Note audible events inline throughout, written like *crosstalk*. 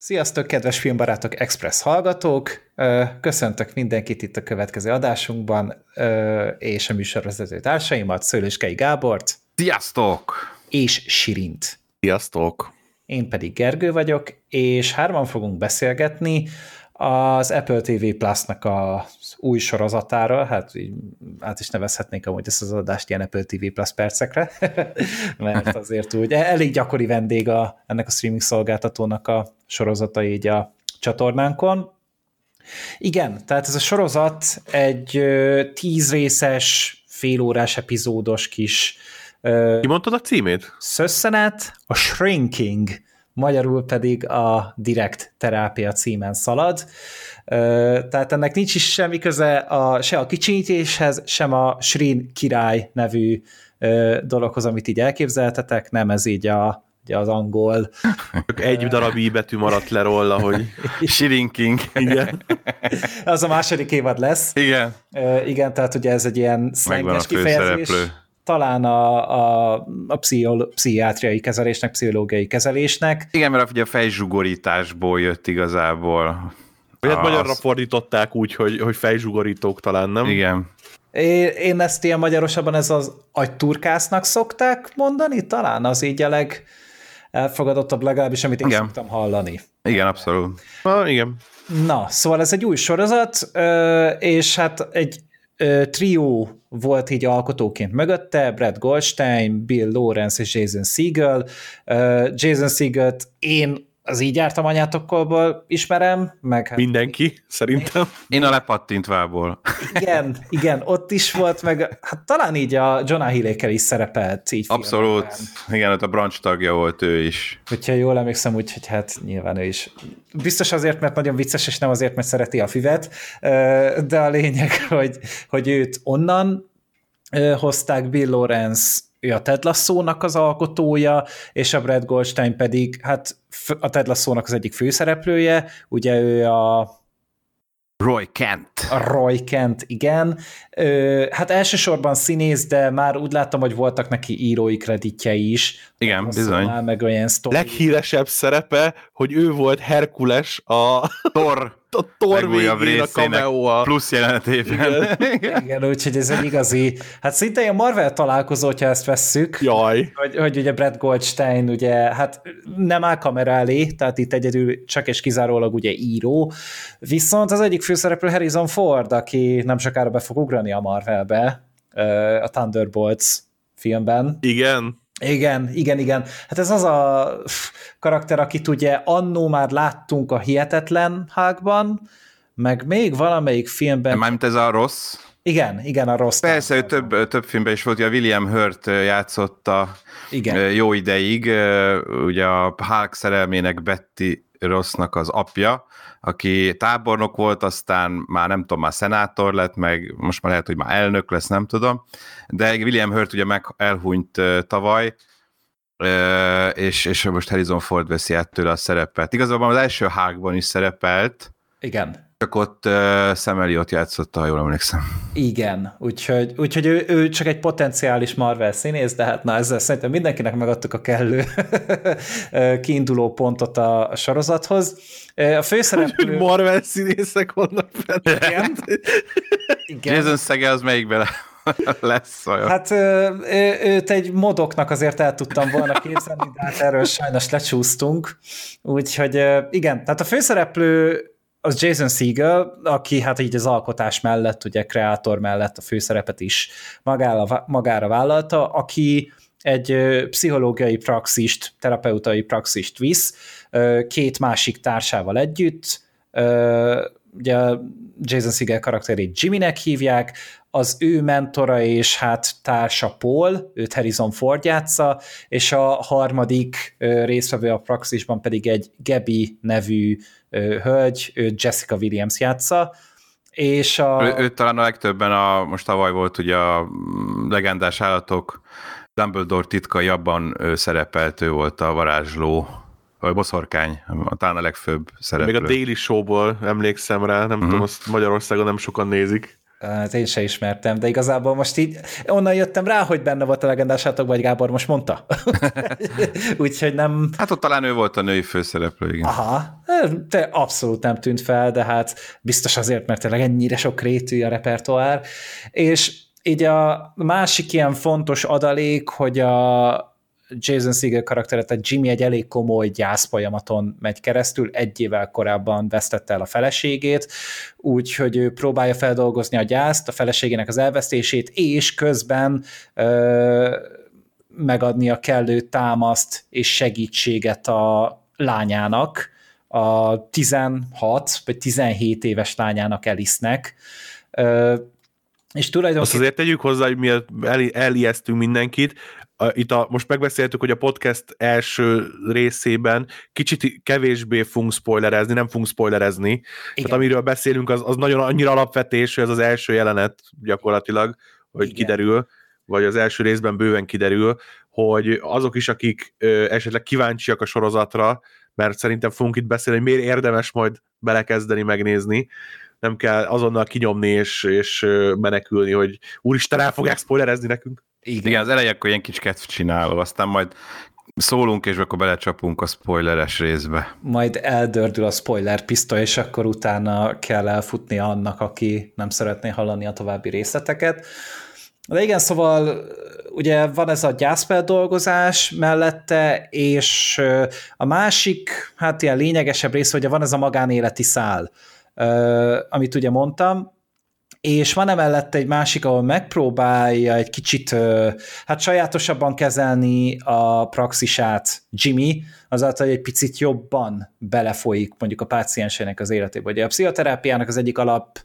Sziasztok, kedves filmbarátok, Express hallgatók! Köszöntök mindenkit itt a következő adásunkban, és a műsorvezető társaimat, Szőlőskei Gábort. Sziasztok! És Sirint. Sziasztok! Én pedig Gergő vagyok, és hárman fogunk beszélgetni az Apple TV Plus-nak az új sorozatára, hát így át is nevezhetnénk amúgy ezt az adást ilyen Apple TV Plus percekre, *laughs* mert azért úgy elég gyakori vendég a, ennek a streaming szolgáltatónak a sorozata így a csatornánkon. Igen, tehát ez a sorozat egy tíz részes, félórás epizódos kis Ki mondtad a címét? Szösszenet, a Shrinking magyarul pedig a direkt terápia címen szalad. Tehát ennek nincs is semmi köze a, se a kicsinyítéshez, sem a Srin király nevű dologhoz, amit így elképzeltetek, nem ez így a, ugye az angol. Egy darab i betű maradt le róla, hogy *laughs* Shrinking. Igen. Az a második évad lesz. Igen. Igen, tehát ugye ez egy ilyen szlenges kifejezés. Főszereplő talán a, a, a pszichol, pszichiátriai kezelésnek, pszichológiai kezelésnek. Igen, mert ugye a fejzsugorításból jött igazából. Vagy hát magyarra fordították úgy, hogy, hogy fejzsugorítók talán, nem? Igen. Én, én ezt ilyen magyarosabban ez az agyturkásznak szokták mondani, talán az így a leg elfogadottabb legalábbis, amit én igen. szoktam hallani. Igen, abszolút. Na, igen. Na, szóval ez egy új sorozat, és hát egy trió volt így alkotóként mögötte, Brad Goldstein, Bill Lawrence és Jason Segel. Jason Segelt én az így jártam anyátokkolból ismerem, meg... Hát Mindenki, szerintem. Én a lepattintvából. Igen, igen, ott is volt, meg hát talán így a John Hilékel is szerepelt így Abszolút, filmben. igen, ott a branch tagja volt ő is. Hogyha jól emlékszem, úgyhogy hát nyilván ő is. Biztos azért, mert nagyon vicces, és nem azért, mert szereti a füvet, de a lényeg, hogy, hogy őt onnan hozták Bill Lawrence ő a Ted Lasso-nak az alkotója, és a Brad Goldstein pedig, hát a Ted Lasso-nak az egyik főszereplője, ugye ő a Roy Kent. A Roy Kent, igen. Ö, hát elsősorban színész, de már úgy láttam, hogy voltak neki írói kreditjei is. Igen, bizony. Meg olyan sztori. Leghíresebb szerepe, hogy ő volt Herkules a Thor a végén a cameo Plusz jelenetében. Igen, *laughs* Igen úgyhogy ez egy igazi, hát szinte ilyen Marvel találkozó, hogyha ezt vesszük. Jaj. Hogy, hogy ugye Brad Goldstein ugye, hát nem áll kamera elé, tehát itt egyedül csak és kizárólag ugye író, viszont az egyik főszereplő Harrison Ford, aki nem sokára be fog ugrani a Marvelbe, a Thunderbolts filmben. Igen. Igen, igen, igen. Hát ez az a karakter, akit ugye annó már láttunk a Hihetetlen hágban, meg még valamelyik filmben... Mármint ez a rossz? Igen, igen, a rossz. Persze, ő több, több filmben is volt, a William Hurt játszotta igen. jó ideig, ugye a Hulk szerelmének Betty Rossnak az apja, aki tábornok volt, aztán már nem tudom, már szenátor lett, meg most már lehet, hogy már elnök lesz, nem tudom, de William Hurt ugye meg elhunyt tavaly, és, és most Harrison Ford veszi át tőle a szerepet. Igazából az első hágban is szerepelt. Igen. Csak ott uh, Sam Elliot játszotta, ha jól emlékszem. Igen, úgyhogy, úgyhogy ő, ő csak egy potenciális Marvel színész, de hát na ezzel szerintem mindenkinek megadtuk a kellő kiinduló pontot a, a sorozathoz. A főszereplő... Hogy Marvel színészek vannak benne. Igen. Igen. Jason Segel az melyikbe *laughs* lesz olyan. Hát ő, őt egy modoknak azért el tudtam volna képzelni, de hát erről sajnos lecsúsztunk. Úgyhogy igen, tehát a főszereplő az Jason Segel, aki hát így az alkotás mellett, ugye kreátor mellett a főszerepet is magára, magára vállalta, aki egy pszichológiai praxist, terapeutai praxist visz, két másik társával együtt, ugye Jason Segel karakterét Jimmynek hívják, az ő mentora és hát társa Paul, őt Harrison Ford játsza, és a harmadik résztvevő a praxisban pedig egy Gabby nevű hölgy, őt Jessica Williams játsza, és a... Ő, ő talán a legtöbben, a, most tavaly volt ugye a legendás állatok Dumbledore titkai, abban ő szerepelt, ő volt a varázsló, vagy boszorkány, talán a legfőbb szereplő. Még a Daily Show-ból emlékszem rá, nem uh-huh. tudom, azt Magyarországon nem sokan nézik. Hát én se ismertem, de igazából most így onnan jöttem rá, hogy benne volt a legendás vagy Gábor most mondta. *laughs* Úgyhogy nem... Hát ott talán ő volt a női főszereplő, igen. Aha, te abszolút nem tűnt fel, de hát biztos azért, mert tényleg ennyire sok rétű a repertoár. És így a másik ilyen fontos adalék, hogy a Jason Segel karaktere, tehát Jimmy egy elég komoly gyászfolyamaton megy keresztül, egy évvel korábban vesztette el a feleségét, úgyhogy ő próbálja feldolgozni a gyászt, a feleségének az elvesztését, és közben ö, megadni a kellő támaszt és segítséget a lányának, a 16 vagy 17 éves lányának Elisnek, és tulajdonképpen... Azt azért tegyük hozzá, hogy mi elijesztünk mindenkit, itt a, most megbeszéltük, hogy a podcast első részében kicsit kevésbé fogunk spoilerezni, nem fogunk spoilerezni. Igen. Tehát amiről beszélünk, az, az nagyon annyira alapvetés, hogy ez az első jelenet gyakorlatilag, hogy Igen. kiderül, vagy az első részben bőven kiderül, hogy azok is, akik ö, esetleg kíváncsiak a sorozatra, mert szerintem fogunk itt beszélni, hogy miért érdemes majd belekezdeni, megnézni, nem kell azonnal kinyomni és, és menekülni, hogy úristen, el fogják spoilerezni nekünk. Igen, Igen az elején akkor ilyen kis kedv csináló, aztán majd szólunk, és akkor belecsapunk a spoileres részbe. Majd eldördül a spoiler pisztoly, és akkor utána kell elfutni annak, aki nem szeretné hallani a további részleteket. De igen, szóval ugye van ez a gyászfeldolgozás mellette, és a másik, hát ilyen lényegesebb rész, hogy van ez a magánéleti szál, amit ugye mondtam, és van emellett egy másik, ahol megpróbálja egy kicsit hát sajátosabban kezelni a praxisát Jimmy, azáltal, hogy egy picit jobban belefolyik mondjuk a páciensének az életébe. Ugye a pszichoterápiának az egyik alap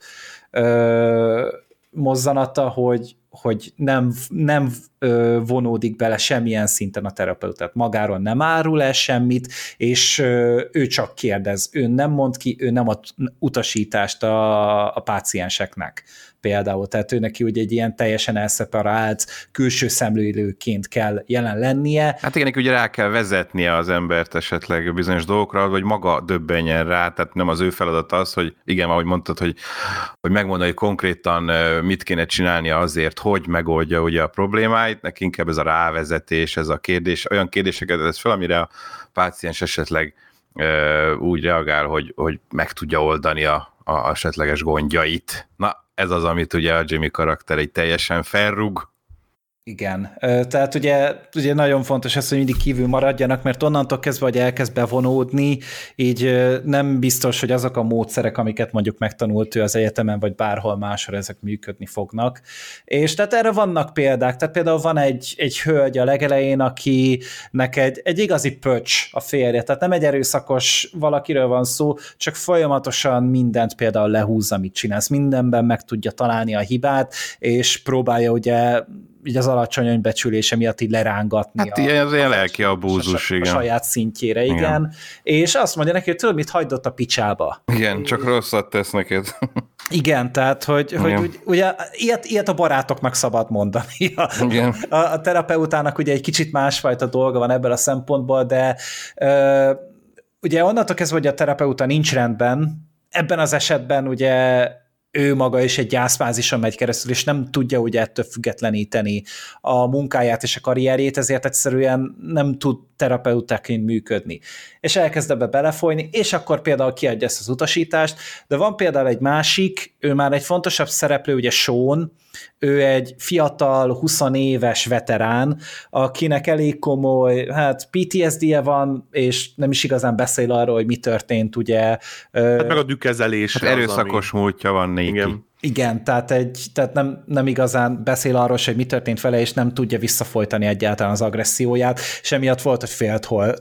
ö, mozzanata, hogy, hogy nem, nem vonódik bele semmilyen szinten a terapeut, tehát magáról nem árul el semmit, és ő csak kérdez, ő nem mond ki, ő nem ad utasítást a, a pácienseknek például, tehát ő neki ugye egy ilyen teljesen elszeparált külső szemlélőként kell jelen lennie. Hát igen, ugye rá kell vezetnie az embert esetleg bizonyos dolgokra, vagy maga döbbenjen rá, tehát nem az ő feladat az, hogy igen, ahogy mondtad, hogy, hogy megmondani, hogy konkrétan mit kéne csinálnia azért, hogy megoldja ugye a problémáit, neki inkább ez a rávezetés, ez a kérdés, olyan kérdéseket ez fel, amire a páciens esetleg úgy reagál, hogy, hogy meg tudja oldani a, a esetleges gondjait. Na, ez az, amit ugye a Jimmy karakter egy teljesen felrúg, igen, tehát ugye, ugye nagyon fontos ez, hogy mindig kívül maradjanak, mert onnantól kezdve, hogy elkezd bevonódni, így nem biztos, hogy azok a módszerek, amiket mondjuk megtanult ő az egyetemen, vagy bárhol máshol, ezek működni fognak. És tehát erre vannak példák, tehát például van egy, egy hölgy a legelején, akinek egy, egy igazi pöcs a férje, tehát nem egy erőszakos valakiről van szó, csak folyamatosan mindent például lehúz, amit csinálsz, mindenben meg tudja találni a hibát, és próbálja ugye így az alacsony önbecsülése miatt így lerángatni. Hát a, ilyen, az ilyen lelki abúzus, a, igen. A saját szintjére, igen. igen. És azt mondja neki, hogy tudod, mit hagydott a picsába. Igen, csak rosszat tesz neked. *laughs* Igen, tehát, hogy, hogy úgy, ugye ilyet, ilyet a barátoknak szabad mondani. *laughs* A, Igen. a, a terapeutának ugye egy kicsit másfajta dolga van ebből a szempontból, de ö, ugye onnantól kezdve, hogy a terapeuta nincs rendben, ebben az esetben ugye ő maga is egy gyászfázison megy keresztül, és nem tudja ugye ettől függetleníteni a munkáját és a karrierjét, ezért egyszerűen nem tud terapeutaként működni. És elkezd ebbe belefolyni, és akkor például kiadja ezt az utasítást, de van például egy másik, ő már egy fontosabb szereplő, ugye Sean, ő egy fiatal, 20 éves veterán, akinek elég komoly, hát PTSD-je van, és nem is igazán beszél arról, hogy mi történt, ugye. Hát meg a dükkezelés. Hát erőszakos ami... múltja van néki. Igen. Igen, tehát, egy, tehát nem, nem igazán beszél arról, hogy mi történt vele, és nem tudja visszafolytani egyáltalán az agresszióját, és emiatt volt, hogy fél,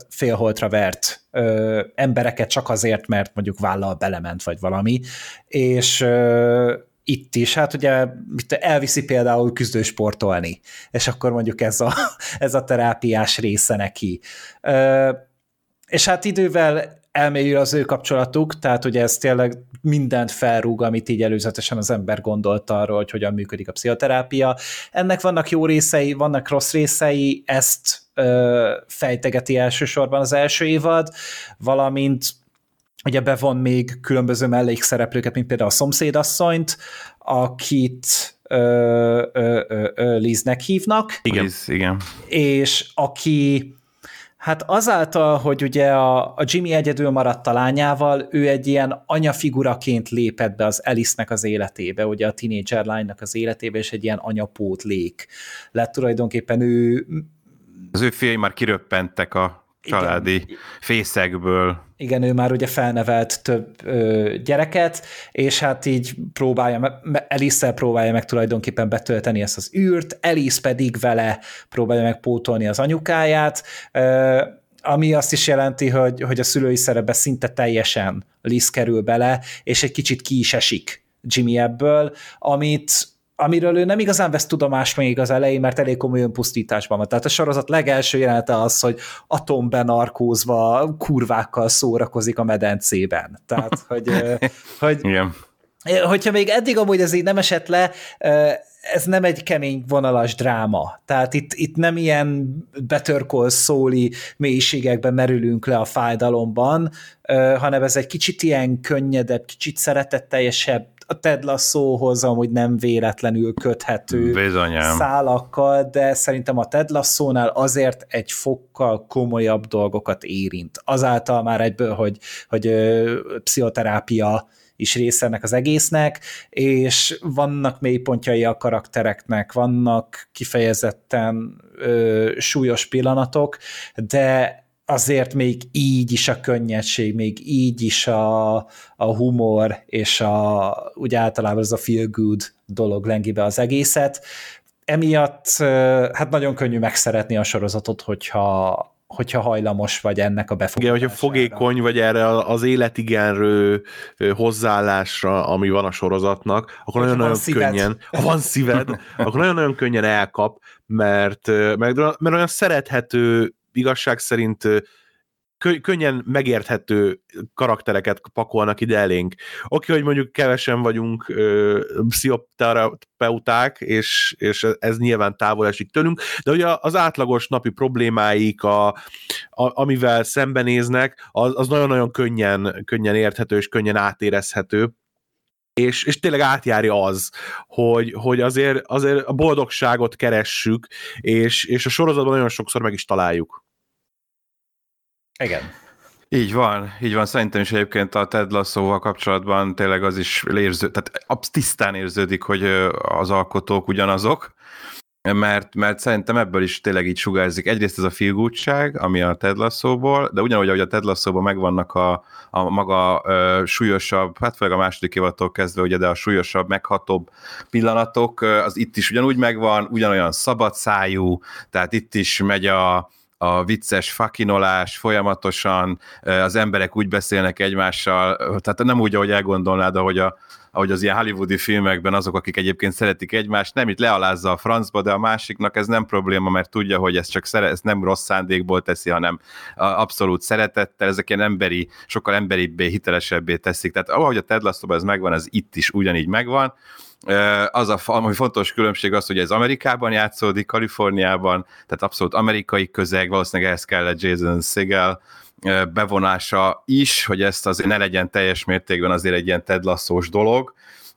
félholtra vert ö, embereket csak azért, mert mondjuk vállal belement, vagy valami, és ö, itt is, hát ugye elviszi például küzdősportolni, és akkor mondjuk ez a, *laughs* ez a terápiás része neki. Ö, és hát idővel elmélyül az ő kapcsolatuk, tehát ugye ez tényleg mindent felrúg, amit így előzetesen az ember gondolt arról, hogy hogyan működik a pszichoterápia. Ennek vannak jó részei, vannak rossz részei, ezt ö, fejtegeti elsősorban az első évad, valamint ugye bevon még különböző mellékszereplőket, mint például a szomszédasszonyt, akit ö, ö, ö, ö, Liznek hívnak. Igen. Liz, igen. És aki Hát azáltal, hogy ugye a, a Jimmy egyedül maradt a lányával, ő egy ilyen anyafiguraként lépett be az Alice-nek az életébe, ugye a teenager lánynak az életébe, és egy ilyen anyapót lék lett tulajdonképpen ő... Az ő fiai már kiröppentek a családi igen. fészekből. Igen, ő már ugye felnevelt több ö, gyereket, és hát így próbálja, Alice próbálja meg tulajdonképpen betölteni ezt az űrt, Alice pedig vele próbálja meg pótolni az anyukáját, ö, ami azt is jelenti, hogy, hogy a szülői szerepbe szinte teljesen Liz kerül bele, és egy kicsit ki is esik Jimmy ebből, amit amiről ő nem igazán vesz tudomást még az elején, mert elég komoly önpusztításban van. Tehát a sorozat legelső jelenete az, hogy atombenarkózva kurvákkal szórakozik a medencében. Tehát, hogy, *laughs* hogy Igen. hogyha még eddig amúgy ez így nem esett le, ez nem egy kemény vonalas dráma. Tehát itt, itt nem ilyen betörkol szóli mélységekben merülünk le a fájdalomban, hanem ez egy kicsit ilyen könnyedebb, kicsit szeretetteljesebb, a Ted Lasso-hoz amúgy nem véletlenül köthető Bizonyám. szálakkal, de szerintem a Ted Lasso-nál azért egy fokkal komolyabb dolgokat érint. Azáltal már egyből, hogy, hogy ö, pszichoterápia is része ennek az egésznek, és vannak mélypontjai a karaktereknek, vannak kifejezetten ö, súlyos pillanatok, de azért még így is a könnyedség, még így is a, a humor, és a, úgy általában ez a feel good dolog lengi be az egészet. Emiatt hát nagyon könnyű megszeretni a sorozatot, hogyha, hogyha hajlamos vagy ennek a befogadására. Igen, hogyha fogékony vagy erre az életigenrő hozzáállásra, ami van a sorozatnak, akkor nagyon-nagyon könnyen, ha van szíved, *laughs* akkor nagyon-nagyon könnyen elkap, mert, mert, mert olyan szerethető igazság szerint könnyen megérthető karaktereket pakolnak ide elénk. Oké, hogy mondjuk kevesen vagyunk ö, pszichoterapeuták, és, és ez nyilván távol esik tőlünk, de ugye az átlagos napi problémáik, a, a, amivel szembenéznek, az, az nagyon-nagyon könnyen, könnyen érthető és könnyen átérezhető és, és tényleg átjárja az, hogy, hogy azért, azért a boldogságot keressük, és, és a sorozatban nagyon sokszor meg is találjuk. Igen. Így van, így van. Szerintem is egyébként a Ted Lasso-val kapcsolatban tényleg az is érző, tehát tisztán érződik, hogy az alkotók ugyanazok, mert, mert szerintem ebből is tényleg így sugárzik. Egyrészt ez a filgútság, ami a Ted Lasso-ból, de ugyanúgy, ahogy a Ted Lasso-ból megvannak a, a maga ö, súlyosabb, hát főleg a második évattól kezdve, ugye, de a súlyosabb, meghatóbb pillanatok, az itt is ugyanúgy megvan, ugyanolyan szabadszájú, tehát itt is megy a, a vicces fakinolás folyamatosan, az emberek úgy beszélnek egymással, tehát nem úgy, ahogy elgondolnád, ahogy, a, ahogy az ilyen hollywoodi filmekben azok, akik egyébként szeretik egymást, nem itt lealázza a francba, de a másiknak ez nem probléma, mert tudja, hogy ez csak szere, ez nem rossz szándékból teszi, hanem abszolút szeretettel, ezek ilyen emberi, sokkal emberibbé, hitelesebbé teszik. Tehát ahogy a Ted lasso ez megvan, ez itt is ugyanígy megvan az a ami fontos különbség az, hogy ez Amerikában játszódik, Kaliforniában, tehát abszolút amerikai közeg, valószínűleg ehhez kellett Jason Segel bevonása is, hogy ezt azért ne legyen teljes mértékben azért egy ilyen Ted dolog,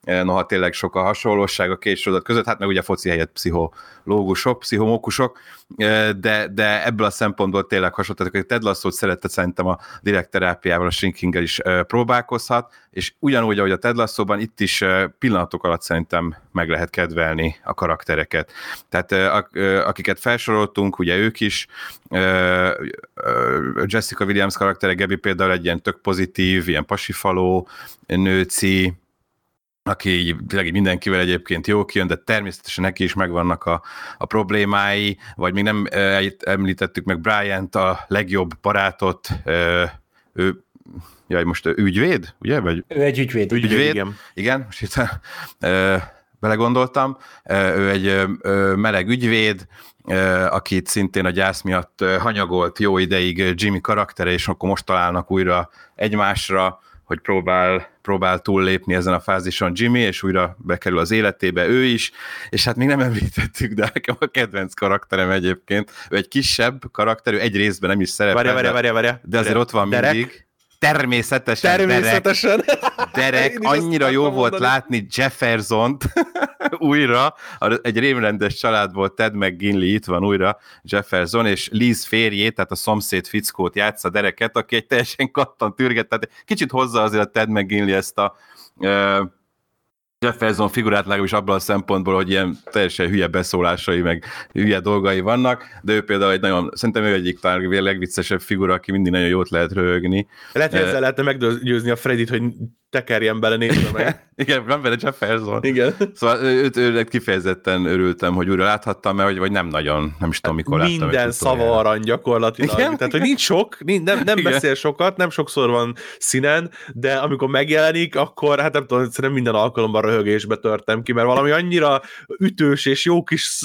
noha tényleg sok a hasonlóság a két sorozat között, hát meg ugye foci helyett pszichológusok, pszichomókusok, de, de ebből a szempontból tényleg hasonló, tehát hogy Ted Lasso-t szerette szerintem a direkt terápiával, a shrinkinggel is próbálkozhat, és ugyanúgy, ahogy a Ted Lasso-ban, itt is pillanatok alatt szerintem meg lehet kedvelni a karaktereket. Tehát akiket felsoroltunk, ugye ők is, Jessica Williams karaktere, Gabi például egy ilyen tök pozitív, ilyen pasifaló, nőci, aki így, tényleg mindenkivel egyébként jó kijön, de természetesen neki is megvannak a, a problémái, vagy még nem említettük meg Bryant, a legjobb barátot, ő, jaj, most ügyvéd, ugye? Vagy, ő egy ügyvéd. Ügyvéd, igen. igen most itt belegondoltam. Ő egy meleg ügyvéd, akit szintén a gyász miatt hanyagolt jó ideig Jimmy karaktere, és akkor most találnak újra egymásra, hogy próbál, próbál túllépni ezen a fázison Jimmy, és újra bekerül az életébe ő is, és hát még nem említettük, de nekem a kedvenc karakterem egyébként, ő egy kisebb karakter, ő egy részben nem is szerepel, várja, várja, várja, várja. de azért ott van Derek? mindig. Természetesen. Természetesen. Derek, Derek *laughs* annyira jó volt mondani. látni Jefferson-t *laughs* újra, egy rémrendes családból Ted McGinley itt van újra, Jefferson, és Liz férjét, tehát a szomszéd fickót játsza Dereket, aki egy teljesen kattan türget, tehát kicsit hozza azért a Ted McGinley ezt a Jefferson figurát legalábbis abban a szempontból, hogy ilyen teljesen hülye beszólásai, meg hülye dolgai vannak, de ő például egy nagyon, szerintem ő egyik talán legviccesebb figura, aki mindig nagyon jót lehet röhögni. Lehet, hogy ezzel lehetne meggyőzni a Fredit, hogy tekerjen bele, nézze meg. *laughs* Igen, van benne Jefferson. Igen. Szóval őt, őt kifejezetten örültem, hogy újra láthattam, mert vagy, vagy nem nagyon, nem is tudom, mikor Minden láttam. Minden szava arany gyakorlatilag. Igen? Tehát, hogy nincs sok, nincs, nem, nem beszél sokat, nem sokszor van színen, de amikor megjelenik, akkor hát nem tudom, szerintem minden alkalommal röhögésbe törtem ki, mert valami annyira ütős és jó kis,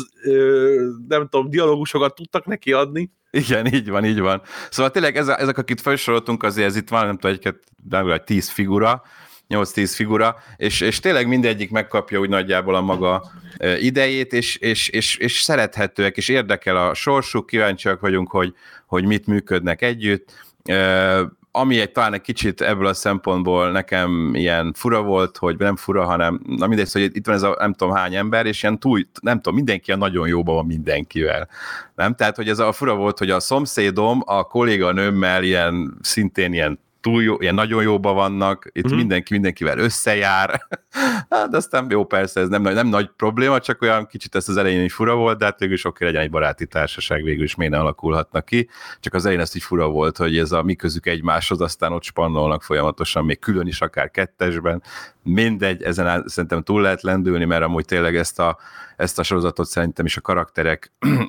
nem tudom, dialógusokat tudtak neki adni. Igen, így van, így van. Szóval tényleg ezek, ezek akit felsoroltunk, azért ez itt van, nem tudom, egy, egy tíz figura, 8-10 figura, és, és tényleg mindegyik megkapja úgy nagyjából a maga idejét, és, és, és, és szerethetőek, és érdekel a sorsuk, kíváncsiak vagyunk, hogy, hogy mit működnek együtt ami egy talán egy kicsit ebből a szempontból nekem ilyen fura volt, hogy nem fura, hanem na mindegy, hogy itt van ez a nem tudom hány ember, és ilyen túl, nem tudom, mindenki a nagyon jóban van mindenkivel. Nem? Tehát, hogy ez a fura volt, hogy a szomszédom a kolléganőmmel ilyen szintén ilyen túl jó, ilyen nagyon jóban vannak, itt uh-huh. mindenki mindenkivel összejár, *laughs* hát de aztán jó, persze, ez nem, nem nagy probléma, csak olyan kicsit ez az elején is fura volt, de hát végül is oké, legyen egy baráti társaság, végül is miért ne alakulhatnak ki, csak az elején ezt így fura volt, hogy ez a mi közük egymáshoz, aztán ott spannolnak folyamatosan, még külön is, akár kettesben, mindegy, ezen át, szerintem túl lehet lendülni, mert amúgy tényleg ezt a, ezt a sorozatot szerintem is a karakterek *clears throat*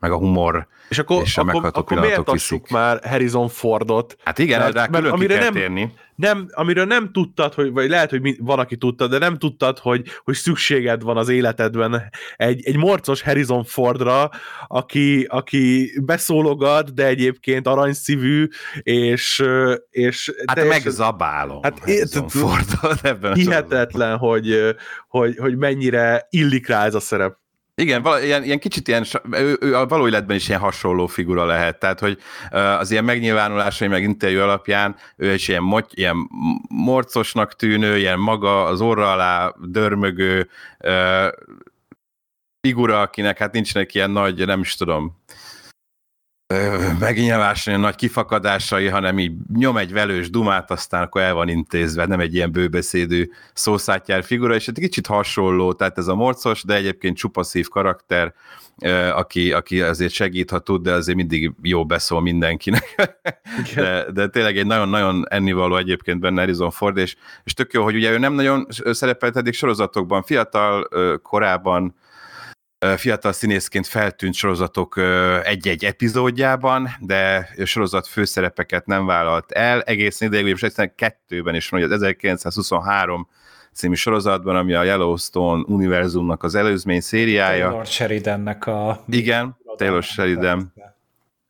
meg a humor és akkor, és a akkor, akkor miért tassuk már Harrison Fordot? Hát igen, mert, rá mert amire nem, térni. nem, amiről nem tudtad, hogy, vagy lehet, hogy van, aki tudta, de nem tudtad, hogy, hogy szükséged van az életedben egy, egy morcos Harrison Fordra, aki, aki beszólogat, de egyébként aranyszívű, és, és hát teljesen, megzabálom hát, Harrison Fordot ebben Hihetetlen, hogy, hogy, hogy mennyire illik rá ez a szerep. Igen, val- ilyen, ilyen kicsit ilyen, ő, ő a való életben is ilyen hasonló figura lehet, tehát hogy az ilyen megnyilvánulásai meg interjú alapján ő is ilyen, moty, ilyen morcosnak tűnő, ilyen maga az orra alá dörmögő figura, akinek hát nincsenek ilyen nagy, nem is tudom, megnyilvásulni nagy kifakadásai, hanem így nyom egy velős dumát, aztán akkor el van intézve, nem egy ilyen bőbeszédű szószátjár figura, és egy kicsit hasonló, tehát ez a morcos, de egyébként csupaszív karakter, aki, aki azért segít, ha tud, de azért mindig jó beszól mindenkinek. *laughs* De, de tényleg egy nagyon-nagyon ennivaló egyébként benne Harrison Ford, és, és tök jó, hogy ugye ő nem nagyon szerepelt eddig sorozatokban, fiatal korában fiatal színészként feltűnt sorozatok egy-egy epizódjában, de a sorozat főszerepeket nem vállalt el, egészen ideig, és egyszerűen kettőben is van, hogy az 1923 című sorozatban, ami a Yellowstone univerzumnak az előzmény szériája. Taylor Sheridannek a... Igen, Taylor Sheridan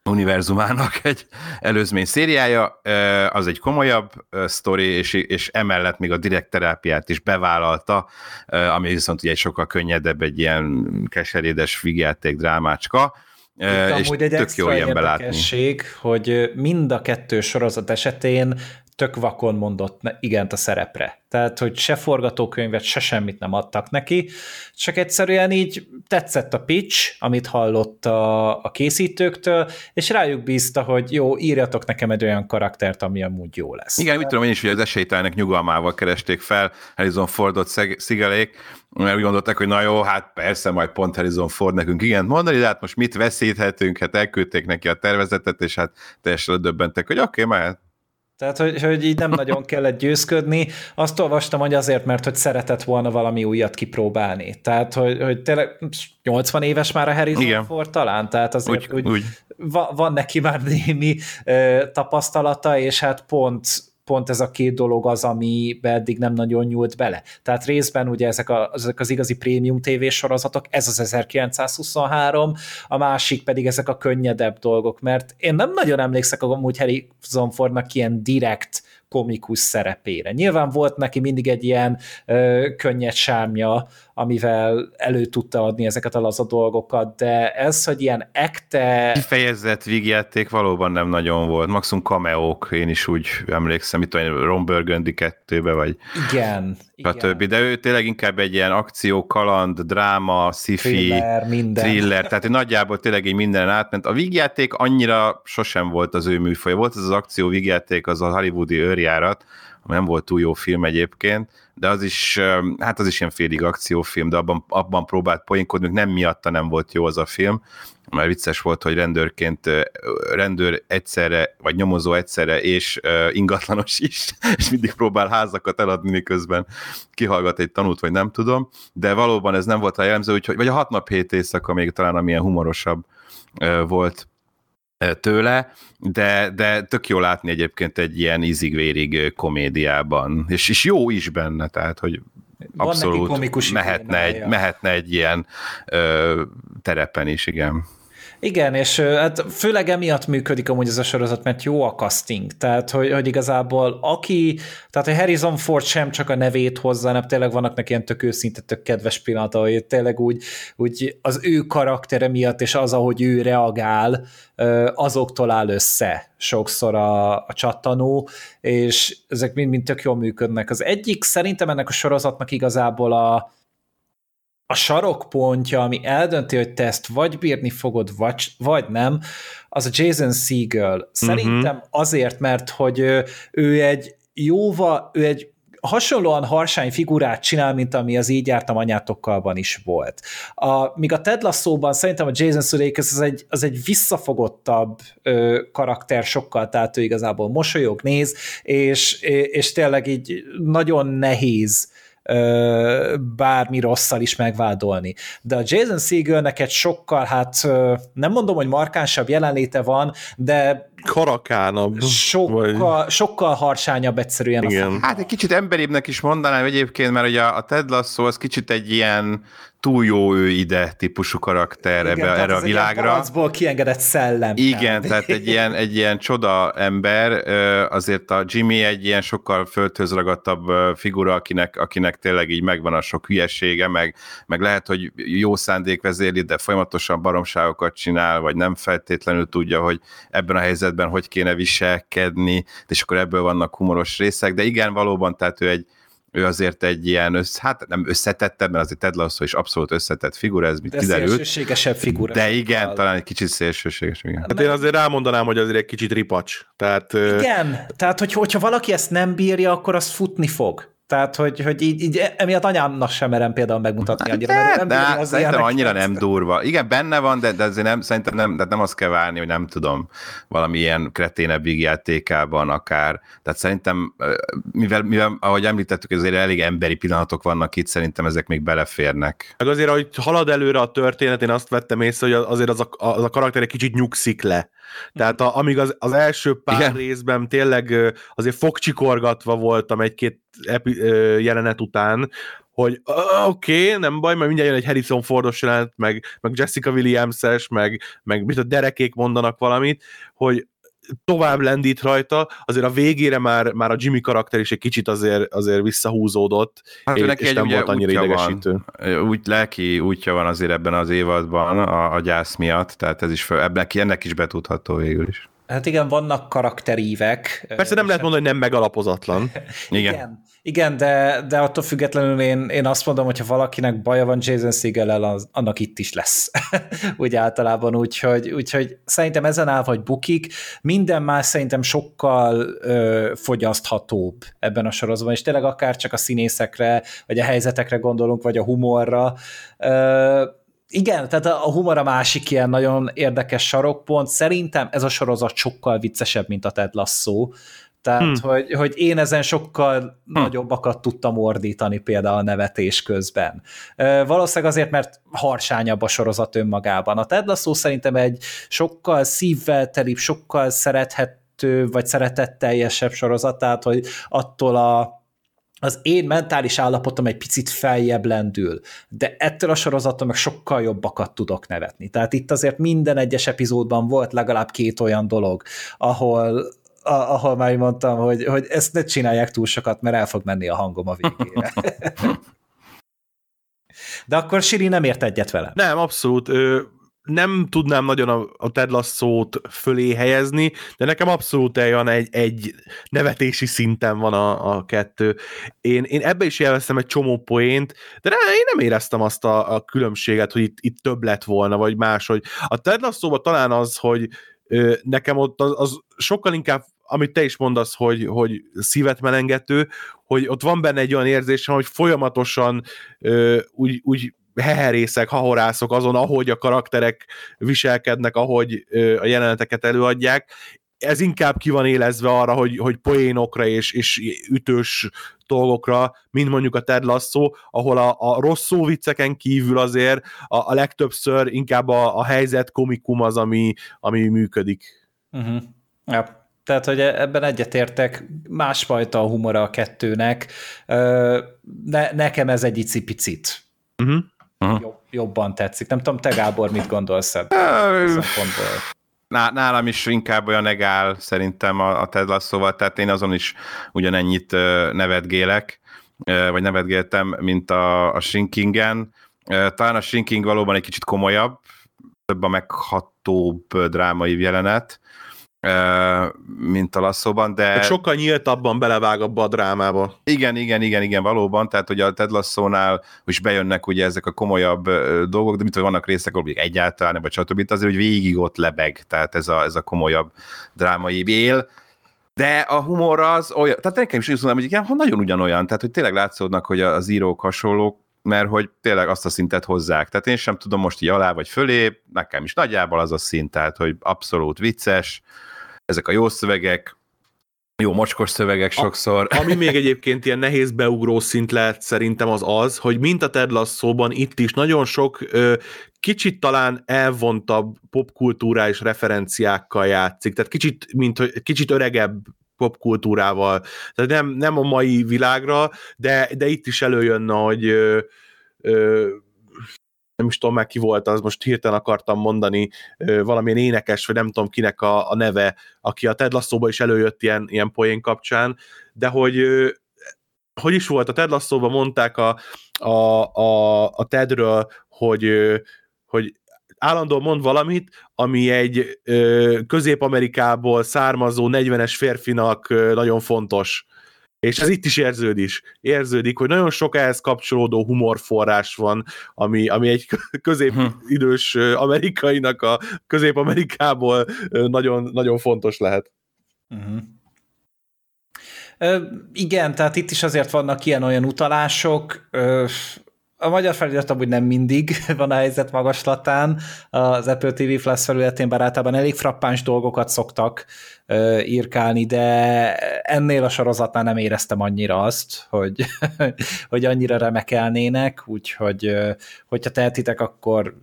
univerzumának *laughs* egy előzmény szériája, az egy komolyabb sztori, és, és emellett még a direktterápiát is bevállalta, ami viszont ugye egy sokkal könnyedebb, egy ilyen keserédes vigyáték drámácska, Itt és amúgy egy tök jó ilyen belátni. hogy mind a kettő sorozat esetén tök vakon mondott igent a szerepre. Tehát, hogy se forgatókönyvet, se semmit nem adtak neki, csak egyszerűen így tetszett a pitch, amit hallott a, a készítőktől, és rájuk bízta, hogy jó, írjatok nekem egy olyan karaktert, ami amúgy jó lesz. Igen, úgy tudom én is, hogy az esélytelnek nyugalmával keresték fel Harrison Fordot szigelék, mert úgy gondolták, hogy na jó, hát persze, majd pont Harrison Ford nekünk igen mondani, de hát most mit veszíthetünk, hát elküldték neki a tervezetet, és hát teljesen döbbentek, hogy oké, okay, majd tehát, hogy, hogy így nem nagyon kellett győzködni. Azt olvastam, hogy azért, mert hogy szeretett volna valami újat kipróbálni. Tehát, hogy, hogy tényleg 80 éves már a Harrison Igen. Ford talán, tehát azért úgy, úgy, úgy. Va, van neki már némi ö, tapasztalata, és hát pont pont ez a két dolog az, ami eddig nem nagyon nyúlt bele. Tehát részben ugye ezek, a, ezek az igazi prémium tévésorozatok, ez az 1923, a másik pedig ezek a könnyedebb dolgok, mert én nem nagyon emlékszek amúgy Harrison Fordnak ilyen direkt komikus szerepére. Nyilván volt neki mindig egy ilyen ö, könnyed sármja, amivel elő tudta adni ezeket a laza dolgokat, de ez, hogy ilyen ekte... Kifejezett vígjáték valóban nem nagyon volt, maximum cameók, én is úgy emlékszem, itt olyan Ron Burgundy kettőbe, vagy igen, stb. De ő tényleg inkább egy ilyen akció, kaland, dráma, sci-fi, thriller, minden. thriller tehát nagyjából tényleg így minden átment. A vígjáték annyira sosem volt az ő műfaja. Volt ez az akció vígjáték, az a hollywoodi őrjárat, nem volt túl jó film egyébként, de az is, hát az is ilyen félig akciófilm, de abban, abban próbált poénkodni, nem miatta nem volt jó az a film, mert vicces volt, hogy rendőrként rendőr egyszerre, vagy nyomozó egyszerre, és ingatlanos is, *laughs* és mindig próbál házakat eladni, miközben kihallgat egy tanút, vagy nem tudom, de valóban ez nem volt a jellemző, úgyhogy, vagy a hat nap hét éjszaka még talán amilyen humorosabb volt tőle, de, de tök jó látni egyébként egy ilyen ízig-vérig komédiában, és, és jó is benne, tehát, hogy Van abszolút mehetne egy, mehetne egy ilyen ö, terepen is, igen. Igen, és hát főleg emiatt működik amúgy ez a sorozat, mert jó a casting, tehát hogy, hogy igazából aki, tehát a Harrison Ford sem csak a nevét hozza, hanem tényleg vannak neki ilyen tök őszinte, tök kedves pillanata, hogy tényleg úgy, úgy az ő karaktere miatt, és az, ahogy ő reagál, azoktól áll össze sokszor a, a csattanó, és ezek mind-mind tök jól működnek. Az egyik szerintem ennek a sorozatnak igazából a, a sarokpontja, ami eldönti, hogy te ezt vagy bírni fogod, vagy, vagy nem, az a Jason Segel. Szerintem uh-huh. azért, mert hogy ő egy jóva, ő egy hasonlóan harsány figurát csinál, mint ami az így jártam anyátokkalban is volt. A, míg a Ted Lasso-ban szerintem a Jason Sudeikis az egy, az egy visszafogottabb ö, karakter sokkal, tehát ő igazából mosolyog, néz, és, és tényleg így nagyon nehéz bármi rosszal is megvádolni. De a Jason Segelnek egy sokkal, hát nem mondom, hogy markánsabb jelenléte van, de karakánabb. Sokkal, vagy... sokkal harsányabb egyszerűen. Igen. A hát egy kicsit emberibbnek is mondanám egyébként, mert ugye a Ted Lasso az kicsit egy ilyen túl jó ő ide típusú karakter Igen, ebbe, erre a világra. Igen, kiengedett szellem. Igen, tehát egy ilyen, egy ilyen csoda ember, azért a Jimmy egy ilyen sokkal földhöz ragadtabb figura, akinek, akinek tényleg így megvan a sok hülyesége, meg, meg lehet, hogy jó szándék vezéli, de folyamatosan baromságokat csinál, vagy nem feltétlenül tudja, hogy ebben a helyzetben hogy kéne viselkedni, és akkor ebből vannak humoros részek, de igen, valóban, tehát ő egy, ő azért egy ilyen, össz, hát nem összetettebb, mert azért Ted Lasso is abszolút összetett figura, ez mit kiderült. De szélsőségesebb figura. De igen, val. talán egy kicsit szélsőséges. Igen. Hát én azért rámondanám, hogy azért egy kicsit ripacs. Tehát, igen, tehát hogy, hogyha valaki ezt nem bírja, akkor az futni fog. Tehát, hogy, hogy így, így emiatt anyámnak sem merem például megmutatni annyira, mert nem de, az szerintem annyira nem durva. Igen, benne van, de, de azért nem, szerintem nem, de nem azt kell várni, hogy nem tudom, valamilyen kreténebb játékában akár. Tehát szerintem, mivel, mivel ahogy említettük, azért elég emberi pillanatok vannak itt, szerintem ezek még beleférnek. Meg azért, ahogy halad előre a történet, én azt vettem észre, hogy azért az a, az a karakter egy kicsit nyugszik le. Tehát a, amíg az, az első pár Igen. részben tényleg azért fogcsikorgatva voltam egy-két epi, jelenet után, hogy oké, okay, nem baj, mert mindjárt jön egy Harrison Fordos jelent, meg, meg Jessica Williams-es, meg, meg mit a derekék mondanak valamit, hogy tovább lendít rajta, azért a végére már, már a Jimmy karakter is egy kicsit azért, azért visszahúzódott, hát, és, és nem volt annyira idegesítő. Van, úgy lelki útja van azért ebben az évadban a, a gyász miatt, tehát ez is fel, ebben, ennek is betudható végül is. Hát igen, vannak karakterívek. Persze nem lehet mondani, hogy nem megalapozatlan. *laughs* igen. igen. Igen, de, de attól függetlenül én, én azt mondom, hogy ha valakinek baja van Jason segel annak itt is lesz. *laughs* úgy általában, úgyhogy, úgyhogy szerintem ezen áll vagy bukik. Minden más szerintem sokkal ö, fogyaszthatóbb ebben a sorozatban, és tényleg akár csak a színészekre, vagy a helyzetekre gondolunk, vagy a humorra. Ö, igen, tehát a humor a másik ilyen nagyon érdekes sarokpont. Szerintem ez a sorozat sokkal viccesebb, mint a Ted Lasso. Tehát, hmm. hogy, hogy én ezen sokkal hmm. nagyobbakat tudtam ordítani például a nevetés közben. Valószínűleg azért, mert harsányabb a sorozat önmagában. A Ted Lasso szerintem egy sokkal szívvel telibb, sokkal szerethető, vagy szeretetteljesebb sorozat, tehát, hogy attól a az én mentális állapotom egy picit feljebb lendül, de ettől a sorozattól meg sokkal jobbakat tudok nevetni. Tehát itt azért minden egyes epizódban volt legalább két olyan dolog, ahol ahol már mondtam, hogy, hogy ezt ne csinálják túl sokat, mert el fog menni a hangom a végére. *laughs* De akkor Siri nem ért egyet vele. Nem, abszolút. Nem tudnám nagyon a, a Ted Lasso-t fölé helyezni, de nekem abszolút olyan egy, egy nevetési szinten van a, a kettő. Én, én ebbe is jelveztem egy csomó poént, de ne, én nem éreztem azt a, a különbséget, hogy itt, itt több lett volna, vagy más, hogy a Ted lasso talán az, hogy ö, nekem ott az, az sokkal inkább amit te is mondasz, hogy, hogy szívet melengető, hogy ott van benne egy olyan érzésem, hogy folyamatosan ö, úgy, úgy heherészek, hahorászok azon, ahogy a karakterek viselkednek, ahogy a jeleneteket előadják. Ez inkább ki van élezve arra, hogy, hogy poénokra és, és ütős dolgokra, mint mondjuk a Ted Lasso, ahol a, a rossz szó vicceken kívül azért a, a legtöbbször inkább a, a helyzet komikum az, ami, ami működik. Uh-huh. Ja. Tehát, hogy ebben egyetértek, másfajta a humora a kettőnek. Ne, nekem ez egy icipicit. Uh-huh. Jobb, jobban tetszik. Nem tudom, te Gábor, mit gondolsz ebből Nálam is inkább olyan egál szerintem a, a Ted Lasso-val, tehát én azon is ugyanennyit nevetgélek, vagy nevetgéltem, mint a, a Shrinkingen. Talán a Shrinking valóban egy kicsit komolyabb, több a meghatóbb drámai jelenet, mint a lasszóban, de... Hogy sokkal nyíltabban belevág abba a drámába. Igen, igen, igen, igen, valóban, tehát hogy a Ted Lasso-nál is bejönnek ugye ezek a komolyabb dolgok, de mit hogy vannak részek, ahol egyáltalán vagy stb. azért, hogy végig ott lebeg, tehát ez a, ez a komolyabb drámai él. De a humor az olyan, tehát nekem is azt mondom, hogy igen, nagyon ugyanolyan, tehát hogy tényleg látszódnak, hogy az írók hasonlók, mert hogy tényleg azt a szintet hozzák. Tehát én sem tudom most így alá vagy fölé, nekem is nagyjából az a szint, tehát hogy abszolút vicces, ezek a jó szövegek, jó mocskos szövegek sokszor. A, ami még egyébként ilyen nehéz beugró szint lehet szerintem az az, hogy mint a Ted Lasso-ban itt is nagyon sok ö, kicsit talán elvontabb popkultúrális referenciákkal játszik, tehát kicsit, mint kicsit öregebb popkultúrával, tehát nem, nem a mai világra, de, de itt is előjönne, hogy ö, ö, nem is tudom már ki volt, az most hirtelen akartam mondani, valamilyen énekes, vagy nem tudom kinek a, a neve, aki a Ted lasso is előjött ilyen, ilyen poén kapcsán, de hogy hogy is volt, a Ted lasso mondták a, a, a, a Tedről, hogy, hogy állandóan mond valamit, ami egy Közép-Amerikából származó 40-es férfinak nagyon fontos és ez itt is érződik, érződik, hogy nagyon sok ehhez kapcsolódó humorforrás van, ami, ami egy középidős amerikainak a közép-amerikából nagyon, nagyon fontos lehet. Uh-huh. Ö, igen, tehát itt is azért vannak ilyen-olyan utalások, ö, a magyar felirat amúgy nem mindig *laughs* van a helyzet magaslatán, az Apple TV Plus felületén bár általában elég frappáns dolgokat szoktak uh, írkálni, de ennél a sorozatnál nem éreztem annyira azt, hogy, *laughs* hogy annyira remekelnének, úgyhogy hogyha tehetitek, akkor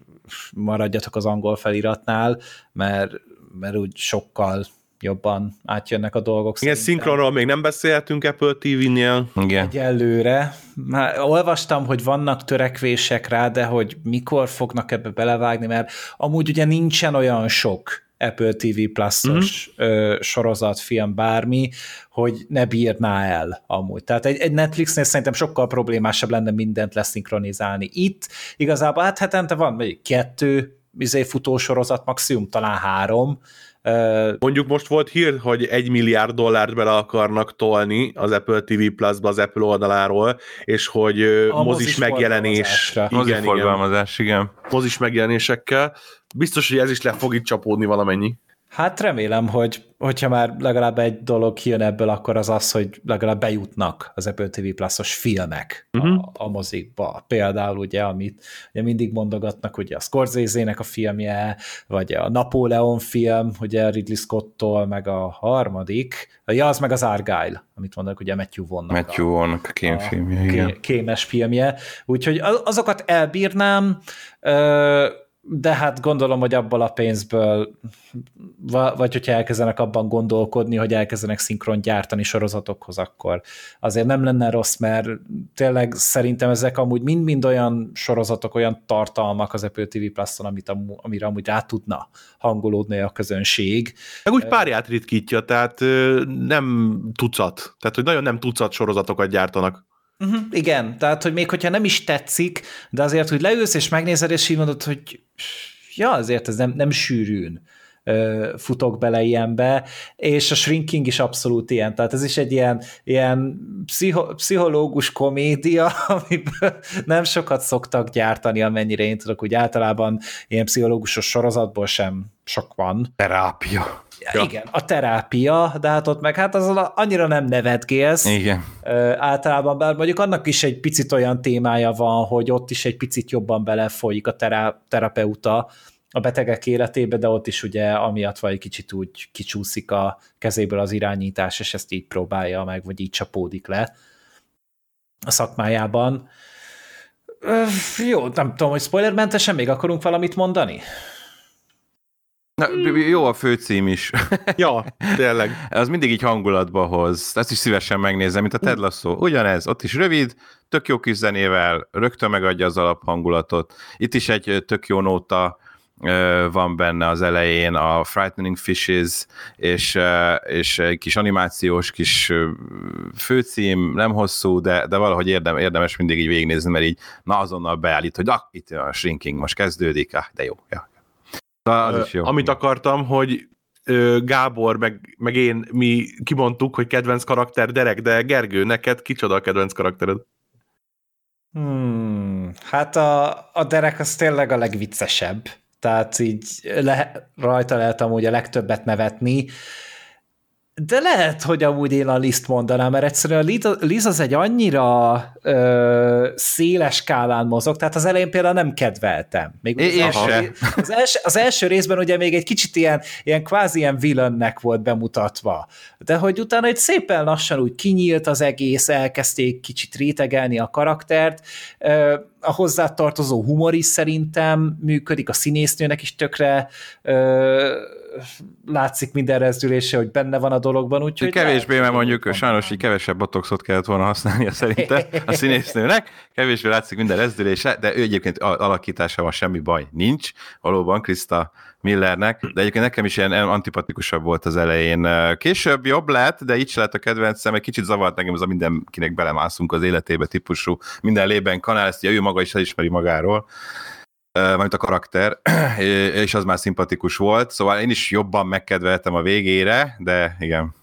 maradjatok az angol feliratnál, mert, mert úgy sokkal jobban átjönnek a dolgok. Igen, szinkronról még nem beszélhetünk Apple TV-nél. Igen. Egyelőre. Már olvastam, hogy vannak törekvések rá, de hogy mikor fognak ebbe belevágni, mert amúgy ugye nincsen olyan sok Apple TV Plus-os mm-hmm. sorozatfilm bármi, hogy ne bírná el amúgy. Tehát egy, egy Netflixnél szerintem sokkal problémásabb lenne mindent leszinkronizálni. Itt igazából hát hetente van vagy kettő izé futósorozat, maximum talán három, Mondjuk most volt hír, hogy egy milliárd dollárt bele akarnak tolni az Apple TV Plus-ba az Apple oldaláról, és hogy a mozis, mozis megjelenés. Igen, igen. igen. Mozis megjelenésekkel. Biztos, hogy ez is le fog itt csapódni valamennyi. Hát remélem, hogy hogyha már legalább egy dolog kijön ebből, akkor az az, hogy legalább bejutnak az Apple TV Plus-os filmek uh-huh. a, mhm. a mozikba. Például ugye, amit ugye mindig mondogatnak, ugye a Scorsese-nek a filmje, vagy a Napóleon film, ugye Ridley Scott-tól, meg a harmadik, ja, az meg az Argyle, amit mondanak, ugye Matthew Vonnak. Matthew Vonnak a kémfilmje, igen. Kémes filmje. Úgyhogy azokat elbírnám, ö- de hát gondolom, hogy abból a pénzből, vagy hogyha elkezdenek abban gondolkodni, hogy elkezdenek szinkron gyártani sorozatokhoz, akkor azért nem lenne rossz, mert tényleg szerintem ezek amúgy mind-mind olyan sorozatok, olyan tartalmak az Apple TV Plus-on, amit amire amúgy rá tudna hangolódni a közönség. Meg úgy párját ritkítja, tehát nem tucat, tehát hogy nagyon nem tucat sorozatokat gyártanak. Uh-huh, igen, tehát, hogy még hogyha nem is tetszik, de azért, hogy leülsz és megnézed, és így mondod, hogy ja, azért ez nem, nem sűrűn futok bele ilyenbe, és a Shrinking is abszolút ilyen, tehát ez is egy ilyen, ilyen pszicho, pszichológus komédia, *laughs* amiből nem sokat szoktak gyártani, amennyire én tudok, hogy általában ilyen pszichológusos sorozatból sem sok van. Terápia. Ja. Igen, a terápia, de hát ott meg hát az annyira nem nevetgélsz. Igen. általában, bár mondjuk annak is egy picit olyan témája van, hogy ott is egy picit jobban belefolyik a terá, terapeuta a betegek életébe, de ott is ugye amiatt vagy kicsit úgy kicsúszik a kezéből az irányítás, és ezt így próbálja meg, vagy így csapódik le a szakmájában. Jó, nem tudom, hogy spoilermentesen még akarunk valamit mondani? Na, jó a főcím is. *laughs* ja, tényleg. Az mindig így hangulatba hoz. Ezt is szívesen megnézem, mint a Ted Lasso. Ugyanez, ott is rövid, tök jó kis zenével, rögtön megadja az alaphangulatot. Itt is egy tök jó nóta van benne az elején, a Frightening Fishes, és, és egy kis animációs kis főcím, nem hosszú, de, de valahogy érdem, érdemes mindig így végignézni, mert így na azonnal beállít, hogy ah, itt a shrinking most kezdődik, ah, de jó. Ja. Az is jó. Amit akartam, hogy Gábor, meg, meg én, mi kimondtuk, hogy kedvenc karakter Derek, de Gergő, neked kicsoda a kedvenc karaktered? Hmm, hát a, a Derek az tényleg a legviccesebb. Tehát így le, rajta lehet amúgy a legtöbbet nevetni. De lehet, hogy amúgy én a Liszt mondanám, mert egyszerűen a Liz az egy annyira ö, széles skálán mozog, tehát az elején például nem kedveltem. Még én az, első, az, első, az első részben ugye még egy kicsit ilyen, ilyen kvázi ilyen villainnek volt bemutatva, de hogy utána egy szépen lassan úgy kinyílt az egész, elkezdték kicsit rétegelni a karaktert, ö, a hozzátartozó humor is szerintem működik, a színésznőnek is tökre ö, látszik minden rezdülése, hogy benne van a dologban, úgyhogy... Kevésbé, mert mondjuk sajnos így kevesebb botoxot kellett volna használnia szerintem a színésznőnek, kevésbé látszik minden rezdülése, de ő egyébként alakításával semmi baj nincs, valóban Krista Millernek, de egyébként nekem is ilyen antipatikusabb volt az elején. Később jobb lett, de így se lett a kedvencem, egy kicsit zavart nekem az a mindenkinek belemászunk az életébe típusú, minden lében kanál, ezt ő maga is elismeri magáról majd a karakter, *clears throat* és az már szimpatikus volt, szóval én is jobban megkedveltem a végére, de igen.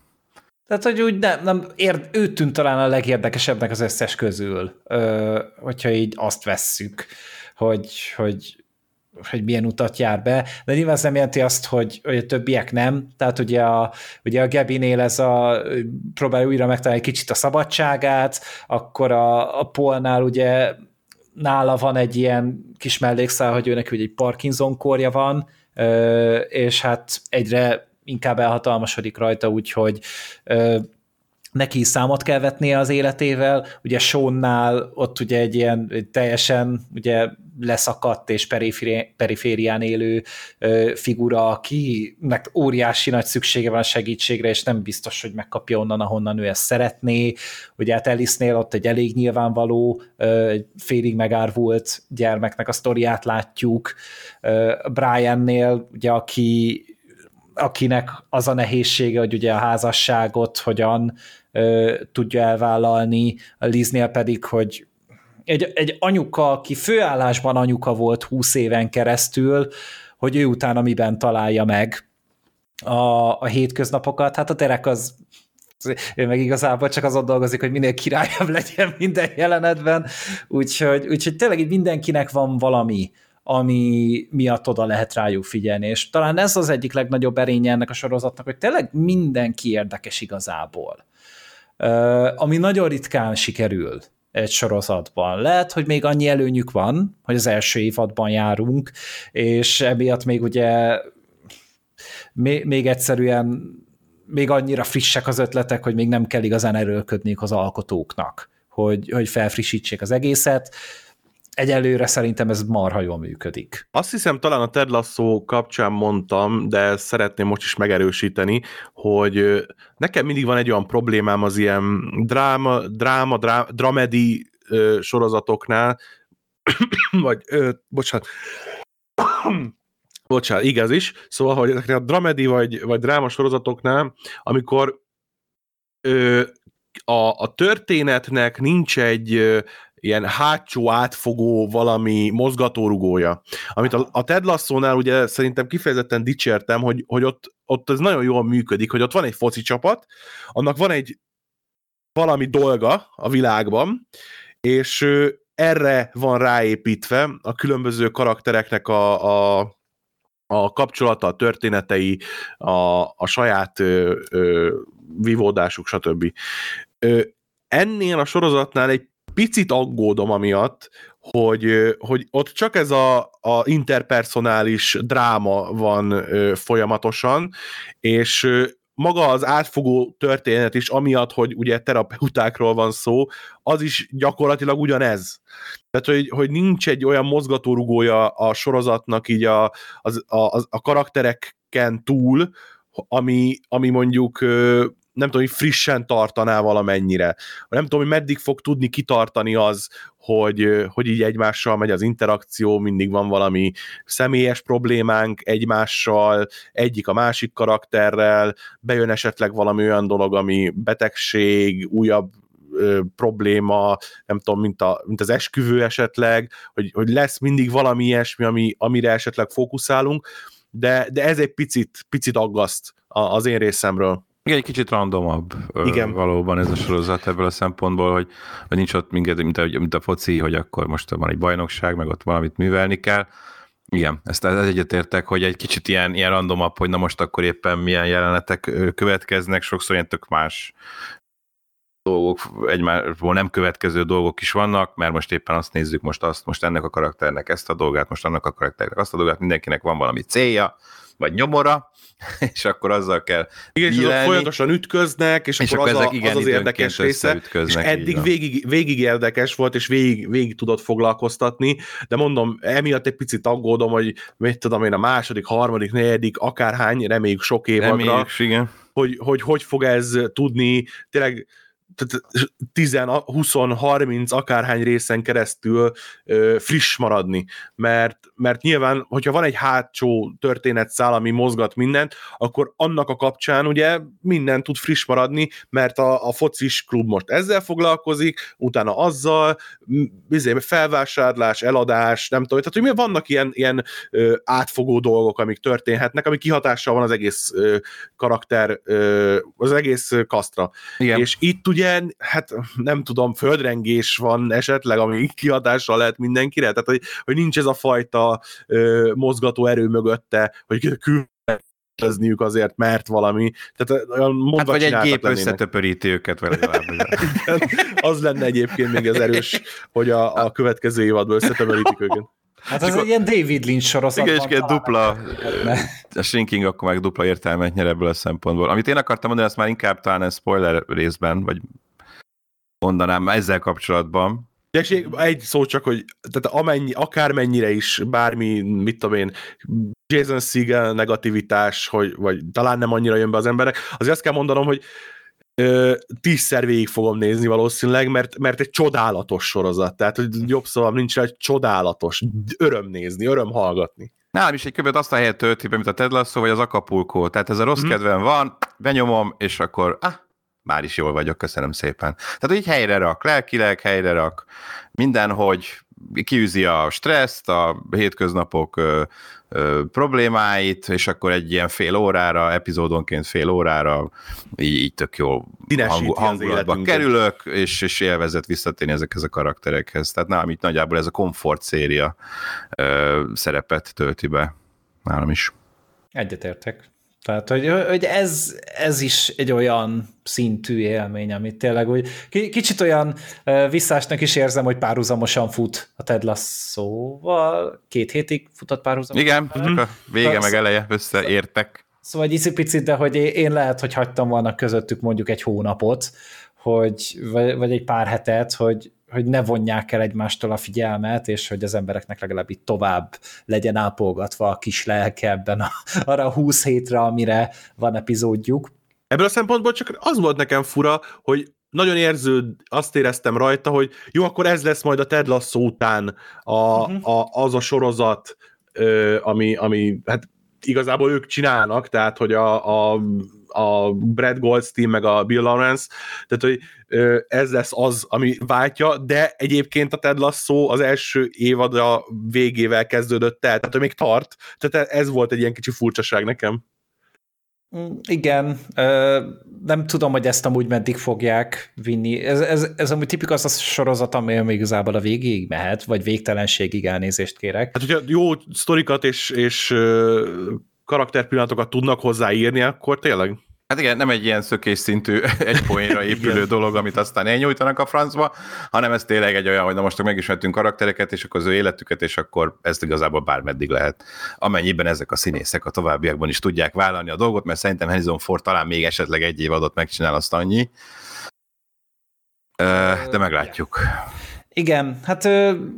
Tehát, hogy úgy nem, nem ér, ő tűnt talán a legérdekesebbnek az összes közül, ö, hogyha így azt vesszük, hogy, hogy hogy milyen utat jár be, de nyilván ez nem jelenti azt, hogy, hogy a többiek nem, tehát ugye a, ugye a Gebinél ez a próbálja újra megtalálni egy kicsit a szabadságát, akkor a, a Polnál ugye nála van egy ilyen kis mellékszál, hogy őnek ugye egy Parkinson korja van, és hát egyre inkább elhatalmasodik rajta, úgyhogy neki is számot kell vetnie az életével, ugye Seannál ott ugye egy ilyen teljesen ugye leszakadt és periférián élő figura, akinek óriási nagy szüksége van segítségre, és nem biztos, hogy megkapja onnan, ahonnan ő ezt szeretné. Ugye hát Alice-nél ott egy elég nyilvánvaló, félig megárvult gyermeknek a sztoriát látjuk. Briannél, ugye aki akinek az a nehézsége, hogy ugye a házasságot hogyan ö, tudja elvállalni, a Liznél pedig, hogy egy, egy anyuka, aki főállásban anyuka volt 20 éven keresztül, hogy ő utána miben találja meg a, a hétköznapokat. Hát a Derek az ő meg igazából csak azon dolgozik, hogy minél királyabb legyen minden jelenetben, úgyhogy, úgyhogy tényleg így mindenkinek van valami, ami miatt oda lehet rájuk figyelni, és talán ez az egyik legnagyobb erénye ennek a sorozatnak, hogy tényleg mindenki érdekes igazából. Ami nagyon ritkán sikerül egy sorozatban. Lehet, hogy még annyi előnyük van, hogy az első évadban járunk, és emiatt még ugye még, még egyszerűen még annyira frissek az ötletek, hogy még nem kell igazán erőlködniük az alkotóknak, hogy, hogy felfrissítsék az egészet egyelőre szerintem ez marha jól működik. Azt hiszem talán a Ted Lasso kapcsán mondtam, de szeretném most is megerősíteni, hogy nekem mindig van egy olyan problémám az ilyen dráma, dráma, dráma dramedi sorozatoknál, *coughs* vagy, ö, bocsánat, *coughs* bocsánat, igaz is, szóval, hogy a dramedi vagy, vagy dráma sorozatoknál, amikor ö, a, a történetnek nincs egy ö, ilyen hátsó átfogó valami mozgatórugója. Amit a, a Ted Lasso-nál ugye szerintem kifejezetten dicsértem, hogy, hogy ott, ott ez nagyon jól működik, hogy ott van egy foci csapat, annak van egy valami dolga a világban, és erre van ráépítve a különböző karaktereknek a, a, a kapcsolata, a történetei, a, a saját ö, ö, vívódásuk, stb. Ö, ennél a sorozatnál egy picit aggódom amiatt, hogy, hogy ott csak ez a, a interpersonális dráma van ö, folyamatosan, és maga az átfogó történet is, amiatt, hogy ugye terapeutákról van szó, az is gyakorlatilag ugyanez. Tehát, hogy, hogy nincs egy olyan mozgatórugója a sorozatnak így a, az, a, a karaktereken túl, ami, ami mondjuk nem tudom, hogy frissen tartaná valamennyire. Nem tudom, hogy meddig fog tudni kitartani az, hogy, hogy így egymással megy az interakció, mindig van valami személyes problémánk egymással, egyik a másik karakterrel, bejön esetleg valami olyan dolog, ami betegség, újabb ö, probléma, nem tudom, mint, a, mint az esküvő esetleg, hogy, hogy lesz mindig valami ilyesmi, ami, amire esetleg fókuszálunk, de, de ez egy picit, picit aggaszt az én részemről. Igen, egy kicsit randomabb Igen. valóban ez a sorozat ebből a szempontból, hogy, hogy nincs ott minket, mint a, mint a foci, hogy akkor most van egy bajnokság, meg ott valamit művelni kell. Igen, ezt, ezt egyetértek, hogy egy kicsit ilyen, ilyen randomabb, hogy na most akkor éppen milyen jelenetek következnek, sokszor ilyen tök más dolgok, egymásból nem következő dolgok is vannak, mert most éppen azt nézzük, most azt, most ennek a karakternek ezt a dolgát, most annak a karakternek azt a dolgát, mindenkinek van valami célja, vagy nyomora, *laughs* és akkor azzal kell Igen, és azok folyamatosan ütköznek, és, és akkor, akkor az, a, igen, az az érdekes része, és eddig végig, végig érdekes volt, és végig, végig tudott foglalkoztatni, de mondom, emiatt egy picit aggódom, hogy mit tudom én, a második, harmadik, negyedik, akárhány, reméljük sok évadra, reméljük, igen. Hogy, hogy hogy fog ez tudni. Tényleg 10, 20, 30, akárhány részen keresztül ö, friss maradni, mert, mert nyilván, hogyha van egy hátsó történetszál, ami mozgat mindent, akkor annak a kapcsán ugye minden tud friss maradni, mert a, a focis klub most ezzel foglalkozik, utána azzal, bizony, felvásárlás, eladás, nem tudom, tehát hogy vannak ilyen, ilyen ö, átfogó dolgok, amik történhetnek, ami kihatással van az egész ö, karakter, ö, az egész kasztra. Igen. És itt ugye ugye, hát nem tudom, földrengés van esetleg, ami kihatással lehet mindenkire, tehát hogy, hogy nincs ez a fajta ö, mozgató erő mögötte, hogy kül azért, mert valami. Tehát olyan hát vagy egy gép összetöpöríti őket vele az lenne egyébként még az erős, hogy a, a következő évadban összetöpörítik őket. Hát ez egy ilyen David Lynch sorozat. Igen, és dupla, a shrinking akkor meg dupla értelmet nyer ebből a szempontból. Amit én akartam mondani, azt már inkább talán spoiler részben, vagy mondanám ezzel kapcsolatban. De egy szó csak, hogy tehát amennyi, akármennyire is bármi, mit tudom én, Jason Segel negativitás, hogy, vagy talán nem annyira jön be az emberek, azért azt kell mondanom, hogy ö, tízszer végig fogom nézni valószínűleg, mert, mert egy csodálatos sorozat, tehát hogy jobb szóval nincs egy csodálatos, öröm nézni, öröm hallgatni. Nálam is egy követ azt a helyet tölti be, mint a Ted Lasso, vagy az Acapulco. Tehát ez a rossz mm. kedvem van, benyomom, és akkor ah, már is jól vagyok, köszönöm szépen. Tehát így helyre rak, lelkileg helyre rak, mindenhogy kiűzi a stresszt, a hétköznapok problémáit, és akkor egy ilyen fél órára, epizódonként fél órára így, így tök jó hang, hangulatba kerülök, és, és élvezett visszatérni ezekhez a karakterekhez. Tehát nálam itt nagyjából ez a komfort széria ö, szerepet tölti be nálam is. Egyetértek. Tehát, hogy, hogy ez, ez is egy olyan szintű élmény, amit tényleg úgy, kicsit olyan visszásnak is érzem, hogy párhuzamosan fut a Ted Lasso-val, két hétig futott párhuzamosan. Igen, mm-hmm. a vége meg eleje összeértek. Szóval egy picit, de hogy én lehet, hogy hagytam volna közöttük mondjuk egy hónapot, hogy, vagy, vagy egy pár hetet, hogy, hogy ne vonják el egymástól a figyelmet, és hogy az embereknek legalább itt tovább legyen ápolgatva a kis lelke ebben a, arra a 20 hétre, amire van epizódjuk. Ebből a szempontból csak az volt nekem fura, hogy nagyon érző, azt éreztem rajta, hogy jó, akkor ez lesz majd a Ted Lasso után a, uh-huh. a, az a sorozat, ö, ami, ami hát igazából ők csinálnak, tehát hogy a, a, a Brad Goldstein meg a Bill Lawrence, tehát hogy ez lesz az, ami váltja, de egyébként a Ted Lasso az első évada végével kezdődött el, tehát hogy még tart, tehát ez volt egy ilyen kicsi furcsaság nekem. Igen, nem tudom, hogy ezt amúgy meddig fogják vinni. Ez, ez, ez amúgy tipikus az a sorozat, még igazából a végéig mehet, vagy végtelenségig elnézést kérek. Hát, hogyha jó sztorikat és, és karakterpillanatokat tudnak hozzáírni, akkor tényleg Hát igen, nem egy ilyen szökés szintű, *laughs* egy poénra épülő dolog, amit aztán elnyújtanak a francba, hanem ez tényleg egy olyan, hogy na most megismertünk karaktereket, és akkor az ő életüket, és akkor ezt igazából bármeddig lehet. Amennyiben ezek a színészek a továbbiakban is tudják vállalni a dolgot, mert szerintem Harrison Ford talán még esetleg egy év adott megcsinál azt annyi. De meglátjuk. Igen, hát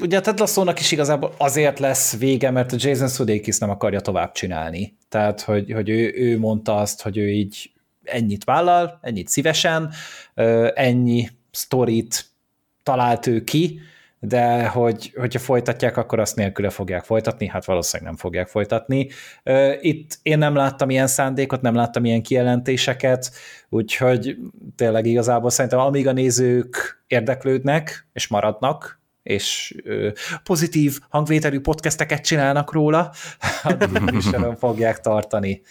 ugye a Ted Lasso-nak is igazából azért lesz vége, mert a Jason Sudeikis nem akarja tovább csinálni. Tehát, hogy, hogy ő, ő mondta azt, hogy ő így ennyit vállal, ennyit szívesen, ennyi sztorit talált ő ki, de hogy, hogyha folytatják, akkor azt nélküle fogják folytatni, hát valószínűleg nem fogják folytatni. Itt én nem láttam ilyen szándékot, nem láttam ilyen kijelentéseket, úgyhogy tényleg igazából szerintem amíg a nézők érdeklődnek és maradnak, és pozitív hangvételű podcasteket csinálnak róla, *laughs* addig is fogják tartani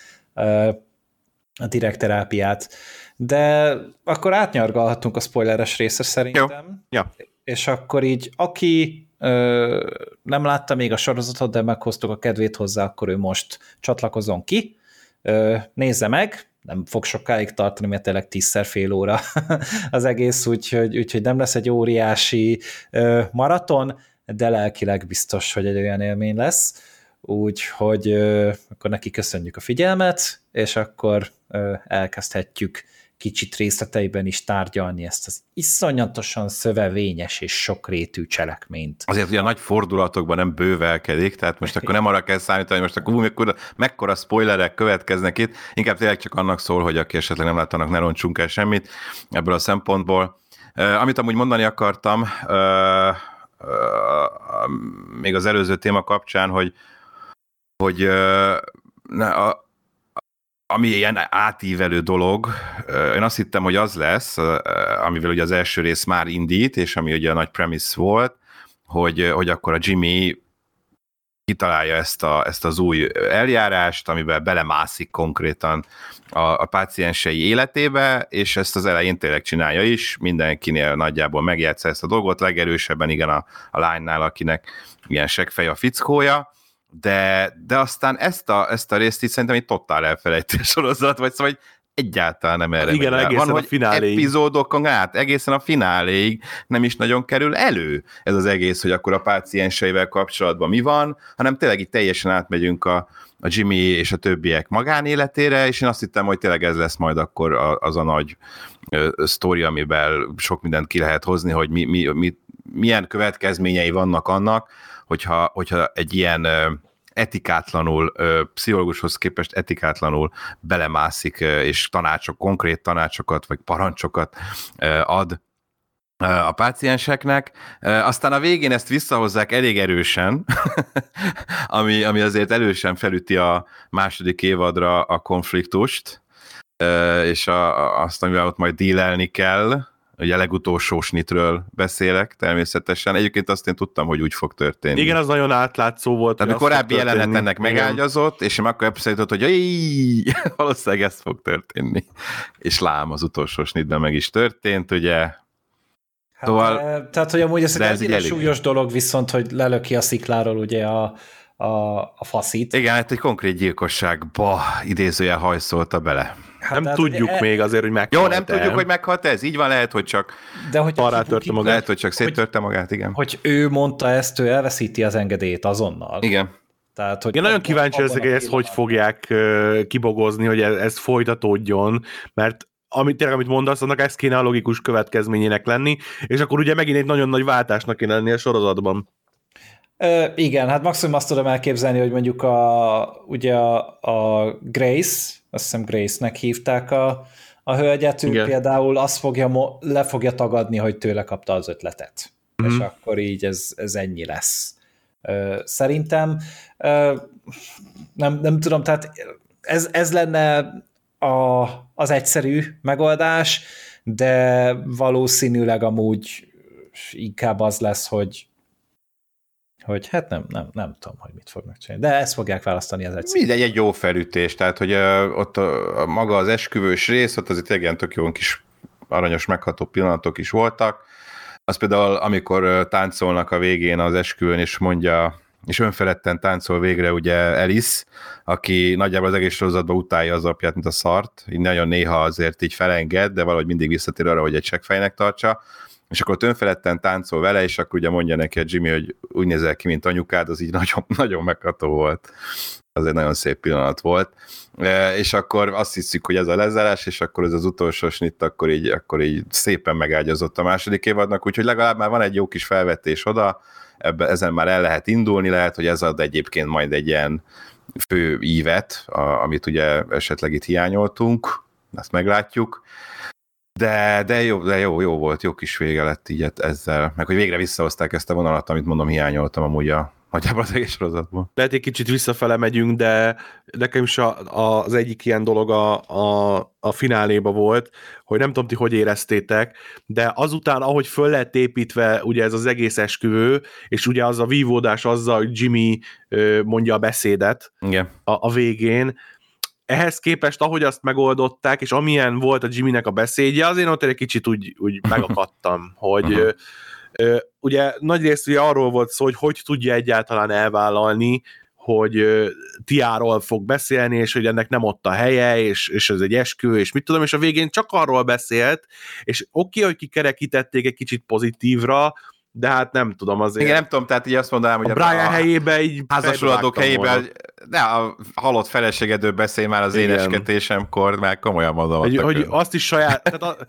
a direkt terápiát. De akkor átnyargalhatunk a spoileres részre szerintem. Jó. Ja. És akkor így, aki ö, nem látta még a sorozatot, de meghoztuk a kedvét hozzá, akkor ő most csatlakozon ki, ö, nézze meg, nem fog sokáig tartani, mert tényleg tízszer fél óra *laughs* az egész, úgyhogy, úgyhogy nem lesz egy óriási ö, maraton, de lelkileg biztos, hogy egy olyan élmény lesz úgyhogy akkor neki köszönjük a figyelmet, és akkor elkezdhetjük kicsit részleteiben is tárgyalni ezt az iszonyatosan szövevényes és sokrétű cselekményt. Azért ugye a nagy fordulatokban nem bővelkedik, tehát most akkor nem arra kell számítani, hogy most akkor mekkora, mekkora spoilerek következnek itt, inkább tényleg csak annak szól, hogy aki esetleg nem láttanak, ne roncsunk el semmit ebből a szempontból. Amit amúgy mondani akartam, még az előző téma kapcsán, hogy hogy a, ami ilyen átívelő dolog, én azt hittem, hogy az lesz, amivel ugye az első rész már indít, és ami ugye a nagy premise volt, hogy, hogy akkor a Jimmy kitalálja ezt, a, ezt az új eljárást, amiben belemászik konkrétan a, a páciensei életébe, és ezt az elején tényleg csinálja is, mindenkinél nagyjából megjátsza ezt a dolgot, legerősebben igen a, a lánynál, akinek ilyen seggfej a fickója, de, de aztán ezt a, ezt a részt így szerintem egy totál elfelejtő sorozat, vagy szóval egyáltalán nem erre Igen, egészen Van, a fináléig. epizódokon át, egészen a fináléig nem is nagyon kerül elő ez az egész, hogy akkor a pácienseivel kapcsolatban mi van, hanem tényleg itt teljesen átmegyünk a, a Jimmy és a többiek magánéletére, és én azt hittem, hogy tényleg ez lesz majd akkor az a nagy sztori, amiben sok mindent ki lehet hozni, hogy mi, mi, mi, milyen következményei vannak annak, hogyha, hogyha egy ilyen etikátlanul, pszichológushoz képest etikátlanul belemászik, és tanácsok, konkrét tanácsokat, vagy parancsokat ad a pácienseknek. Aztán a végén ezt visszahozzák elég erősen, *laughs* ami, ami azért erősen felüti a második évadra a konfliktust, és a, azt, amivel ott majd dílelni kell, ugye a legutolsó snitről beszélek természetesen. Egyébként azt én tudtam, hogy úgy fog történni. Igen, az nagyon átlátszó volt. Tehát a korábbi jelenet ennek megágyazott, és én akkor elszállított, hogy *laughs* valószínűleg ez fog történni. És lám, az utolsó snitben meg is történt, ugye Hát, szóval, tehát, hogy amúgy ez egy ennyire súlyos dolog, viszont, hogy lelöki a szikláról ugye a, a, a faszit. Igen, hát egy konkrét gyilkosságba idézője hajszolta bele. Hát nem tudjuk e... még azért, hogy meghalt Jó, nem el. tudjuk, hogy meghalt ez. Így van, lehet, hogy csak De hogy törte magát. Lehet, hogy csak széttörte magát, igen. Hogy ő mondta ezt, ő elveszíti az engedélyét azonnal. Igen. Tehát, hogy Én nagyon kíváncsi leszek, hogy ezt hogy fogják kibogozni, hogy ez, ez folytatódjon, mert amit tényleg, amit mondasz, annak ez kéne a logikus következményének lenni, és akkor ugye megint egy nagyon nagy váltásnak kéne lenni a sorozatban. Ö, igen, hát maximum azt tudom elképzelni, hogy mondjuk a, ugye a, a Grace, azt hiszem Grace-nek hívták a, a hölgyet, ő igen. például azt fogja, le fogja tagadni, hogy tőle kapta az ötletet. Mm. És akkor így ez, ez ennyi lesz. Ö, szerintem ö, nem, nem tudom, tehát ez, ez lenne a, az egyszerű megoldás, de valószínűleg amúgy inkább az lesz, hogy hogy hát nem, nem, nem tudom, hogy mit fognak csinálni. De ezt fogják választani az egyszerű. Mindegy, egy jó felütés, tehát hogy uh, ott a, a, maga az esküvős rész, ott azért igen tök jó kis aranyos megható pillanatok is voltak. Az például, amikor táncolnak a végén az esküvőn, és mondja és önfeledten táncol végre ugye Alice, aki nagyjából az egész sorozatban utálja az apját, mint a szart, így nagyon néha azért így felenged, de valahogy mindig visszatér arra, hogy egy seggfejnek tartsa, és akkor ott önfeledten táncol vele, és akkor ugye mondja neki a Jimmy, hogy úgy nézel ki, mint anyukád, az így nagyon, *laughs* nagyon megható volt. Az egy nagyon szép pillanat volt. E, és akkor azt hiszük, hogy ez a lezárás, és akkor ez az utolsó snit, akkor így, akkor így szépen megágyazott a második évadnak, úgyhogy legalább már van egy jó kis felvetés oda, ebbe, ezen már el lehet indulni, lehet, hogy ez ad egyébként majd egy ilyen fő ívet, a, amit ugye esetleg itt hiányoltunk, ezt meglátjuk, de, de, jó, de jó, jó volt, jó kis vége lett így ezzel, meg hogy végre visszahozták ezt a vonalat, amit mondom, hiányoltam amúgy a, nagyjából az egész sorozatból. Lehet, egy kicsit visszafele megyünk, de nekem is a, a, az egyik ilyen dolog a, a, a fináléba volt, hogy nem tudom ti, hogy éreztétek, de azután, ahogy föl lett építve ugye ez az egész esküvő, és ugye az a vívódás azzal, hogy Jimmy ö, mondja a beszédet Igen. A, a végén, ehhez képest, ahogy azt megoldották, és amilyen volt a Jimmynek a beszédje, azért ott egy kicsit úgy, úgy megakadtam, *laughs* hogy uh-huh ugye nagy részt ugye arról volt szó, hogy hogy tudja egyáltalán elvállalni, hogy Tiáról fog beszélni, és hogy ennek nem ott a helye, és, és ez egy eskü, és mit tudom, és a végén csak arról beszélt, és oké, okay, hogy kikerekítették egy kicsit pozitívra, de hát nem tudom azért. Igen, nem tudom, tehát így azt mondanám, hogy a Brian a helyébe így házasolatok helyében, de a halott feleségedől beszél már az Igen. énesketésemkor, már komolyan mondom. Hogy, hogy azt is saját, *laughs* tehát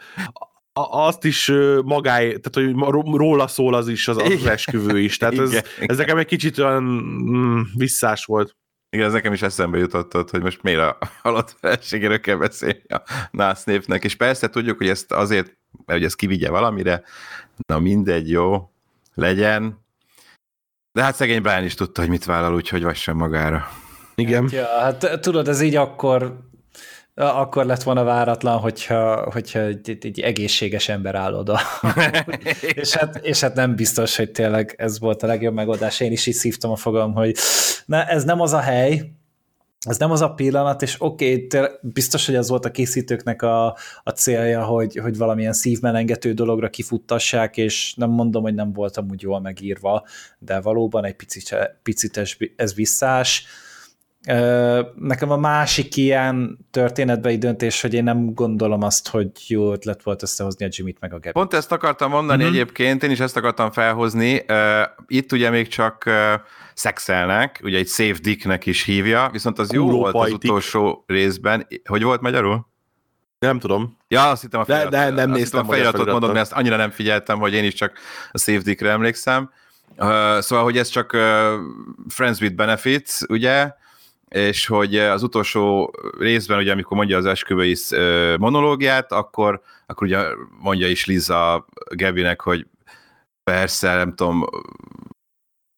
a, azt is magáé, tehát hogy róla szól az is, az, az esküvő is. Tehát ez, ez nekem egy kicsit olyan mm, visszás volt. Igen, ez nekem is eszembe jutott, hogy most miért a halott feleségéről kell beszélni a nász népnek. És persze tudjuk, hogy ezt azért, mert hogy ez kivigye valamire, na mindegy, jó, legyen. De hát szegény Brian is tudta, hogy mit vállal, úgyhogy vasson magára. Igen. Hát, ja, hát tudod, ez így akkor akkor lett volna váratlan, hogyha, hogyha egy, egy egészséges ember áll oda. *laughs* és, hát, és hát nem biztos, hogy tényleg ez volt a legjobb megoldás. Én is így szívtam a fogam, hogy na, ez nem az a hely, ez nem az a pillanat, és oké, okay, biztos, hogy az volt a készítőknek a, a célja, hogy, hogy valamilyen szívmelengető dologra kifuttassák, és nem mondom, hogy nem voltam úgy jól megírva, de valóban egy picit, picit ez visszás Nekem a másik ilyen történetbeli döntés, hogy én nem gondolom azt, hogy jó ötlet volt összehozni a Jimmy-t meg a Gabi. Pont ezt akartam mondani mm-hmm. egyébként, én is ezt akartam felhozni. Itt ugye még csak szexelnek, ugye egy Safe Dicknek is hívja, viszont az jó volt az utolsó részben. Hogy volt magyarul? Nem tudom. Ja, azt hittem a feliratot, de, de nem néztem, a feliratot mondom, mert ezt annyira nem figyeltem, hogy én is csak a Safe Dickre emlékszem. Uh, szóval, hogy ez csak uh, Friends with Benefits, ugye, és hogy az utolsó részben, ugye, amikor mondja az esküvői monológiát, akkor, akkor ugye mondja is Liza Gebinek, hogy persze, nem tudom,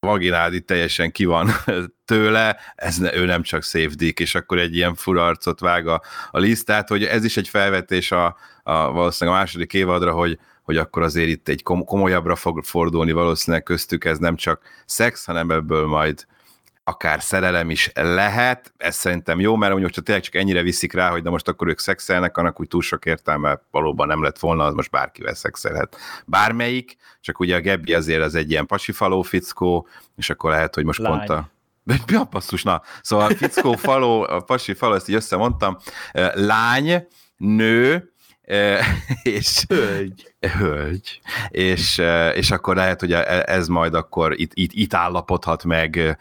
vaginád itt teljesen ki van *laughs* tőle, ez ne, ő nem csak Dick, és akkor egy ilyen furarcot vág a, a Liz, tehát hogy ez is egy felvetés a, a valószínűleg a második évadra, hogy, hogy akkor azért itt egy komolyabbra fog fordulni valószínűleg köztük, ez nem csak szex, hanem ebből majd akár szerelem is lehet, ez szerintem jó, mert mondjuk, ha tényleg csak ennyire viszik rá, hogy de most akkor ők szexelnek, annak úgy túl sok értelme valóban nem lett volna, az most bárkivel szexelhet. Bármelyik, csak ugye a Gebbi azért az egy ilyen pasifaló fickó, és akkor lehet, hogy most Lány. pont a *laughs* mi a basszus, na. Szóval a fickó faló, a pasi faló, ezt így összemondtam, lány, nő, *laughs* és hölgy. Hölgy. És, és akkor lehet, hogy e, ez majd akkor itt, itt, itt állapodhat meg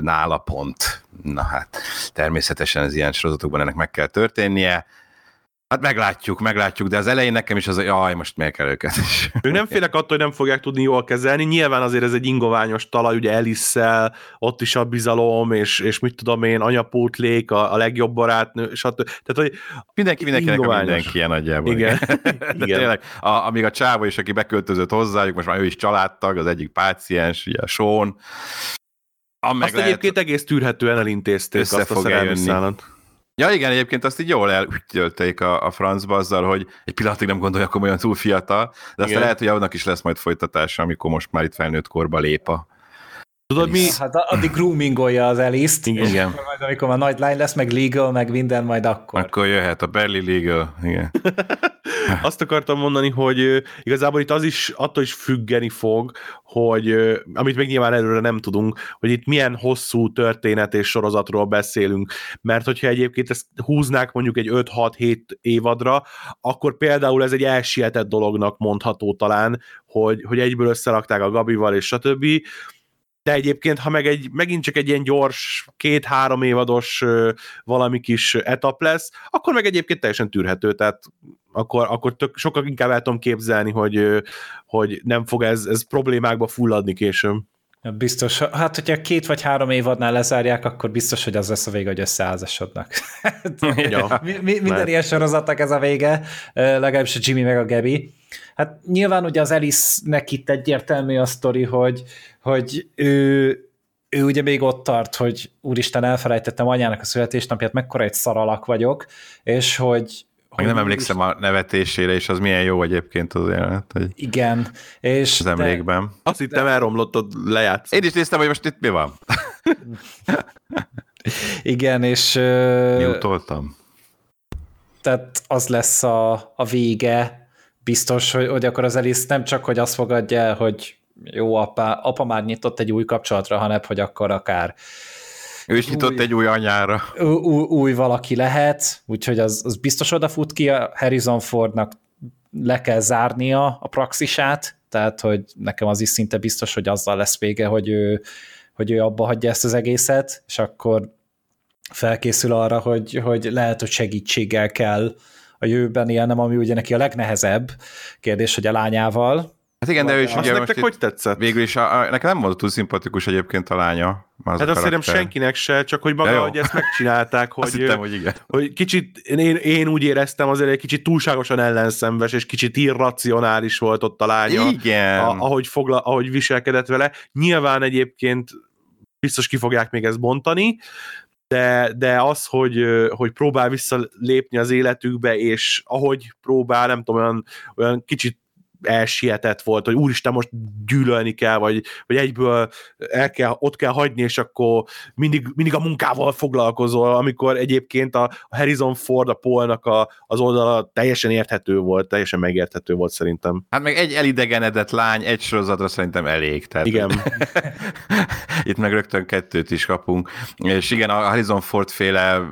nála pont. Na hát, természetesen ez ilyen sorozatokban ennek meg kell történnie. Hát meglátjuk, meglátjuk, de az elején nekem is az, jaj, most miért kell őket is. Ők nem félek attól, hogy nem fogják tudni jól kezelni. Nyilván azért ez egy ingoványos talaj, ugye Elisszel, ott is a bizalom, és, és mit tudom én, anyapótlék, a, a legjobb barátnő, stb. Tehát, hogy mindenki, mindenkinek a mindenki ilyen nagyjából. Igen. *laughs* De igen. tényleg, a, amíg a csávó is, aki beköltözött hozzájuk, most már ő is családtag, az egyik páciens, ugye a Sean. Azt lehet, egyébként egész tűrhetően elintézték azt a szerelmi Ja igen, egyébként azt így jól elütölték a, a francba azzal, hogy egy pillanatig nem gondolja komolyan túl fiatal, de aztán lehet, hogy annak is lesz majd folytatása, amikor most már itt felnőtt korba lép a, Tudod mi? Hát addig groomingolja az Eliszt, igen. igen. Majd amikor már nagy lány lesz, meg legal, meg minden, majd akkor. Akkor jöhet a Berli legal, igen. *laughs* *laughs* Azt akartam mondani, hogy igazából itt az is attól is függeni fog, hogy amit még nyilván előre nem tudunk, hogy itt milyen hosszú történet és sorozatról beszélünk, mert hogyha egyébként ezt húznák mondjuk egy 5-6-7 évadra, akkor például ez egy elsietett dolognak mondható talán, hogy, hogy egyből összerakták a Gabival és stb., de egyébként, ha meg egy, megint csak egy ilyen gyors, két-három évados valami kis etap lesz, akkor meg egyébként teljesen tűrhető, tehát akkor, akkor tök, sokkal inkább el tudom képzelni, hogy, hogy nem fog ez, ez problémákba fulladni később. Biztos. Hát, hogyha két vagy három évadnál lezárják, akkor biztos, hogy az lesz a vége, hogy összeházasodnak. ja, *laughs* mi, mi, minden mert... ilyen sorozatnak ez a vége, legalábbis a Jimmy meg a Gabi. Hát nyilván ugye az Alice-nek itt egyértelmű a sztori, hogy, hogy ő, ő ugye még ott tart, hogy úristen, elfelejtettem anyának a születésnapját, mekkora egy szaralak vagyok, és hogy meg nem emlékszem a nevetésére, és az milyen jó egyébként az jelenet. Hogy Igen. És az emlékben. De... Azt hittem elromlott, lejátsz. Én is néztem, hogy most itt mi van. *laughs* Igen, és... Mi utoltam? Tehát az lesz a, a vége, biztos, hogy, hogy akkor az Alice nem csak, hogy azt fogadja el, hogy jó, apa, apa már nyitott egy új kapcsolatra, hanem hogy akkor akár ő is nyitott új, egy új anyára. Új, új valaki lehet, úgyhogy az, az biztos odafut ki, a Harrison Fordnak le kell zárnia a praxisát, tehát hogy nekem az is szinte biztos, hogy azzal lesz vége, hogy ő, hogy ő abba hagyja ezt az egészet, és akkor felkészül arra, hogy, hogy lehet, hogy segítséggel kell a jövőben élnem, ami ugye neki a legnehezebb kérdés, hogy a lányával, Hát igen, de ő is ugye most nektek hogy tetszett? Végül is, a, a, nekem nem volt túl szimpatikus egyébként a lánya. Az hát azt szerintem senkinek se, csak hogy maga, hogy ezt megcsinálták, *laughs* hogy, hittem, hogy, igen. hogy kicsit, én, én úgy éreztem azért egy kicsit túlságosan ellenszenves, és kicsit irracionális volt ott a lánya. Igen. A, ahogy, fogla, ahogy viselkedett vele. Nyilván egyébként biztos ki fogják még ezt bontani, de, de az, hogy, hogy próbál visszalépni az életükbe, és ahogy próbál, nem tudom, olyan, olyan kicsit elsietett volt, hogy úristen, most gyűlölni kell, vagy, vagy egyből el kell, ott kell hagyni, és akkor mindig, mindig a munkával foglalkozol, amikor egyébként a, Harrison Ford, a Paulnak a, az oldala teljesen érthető volt, teljesen megérthető volt szerintem. Hát meg egy elidegenedett lány egy sorozatra szerintem elég. Tehát igen. *laughs* Itt meg rögtön kettőt is kapunk. És igen, a Harrison Ford féle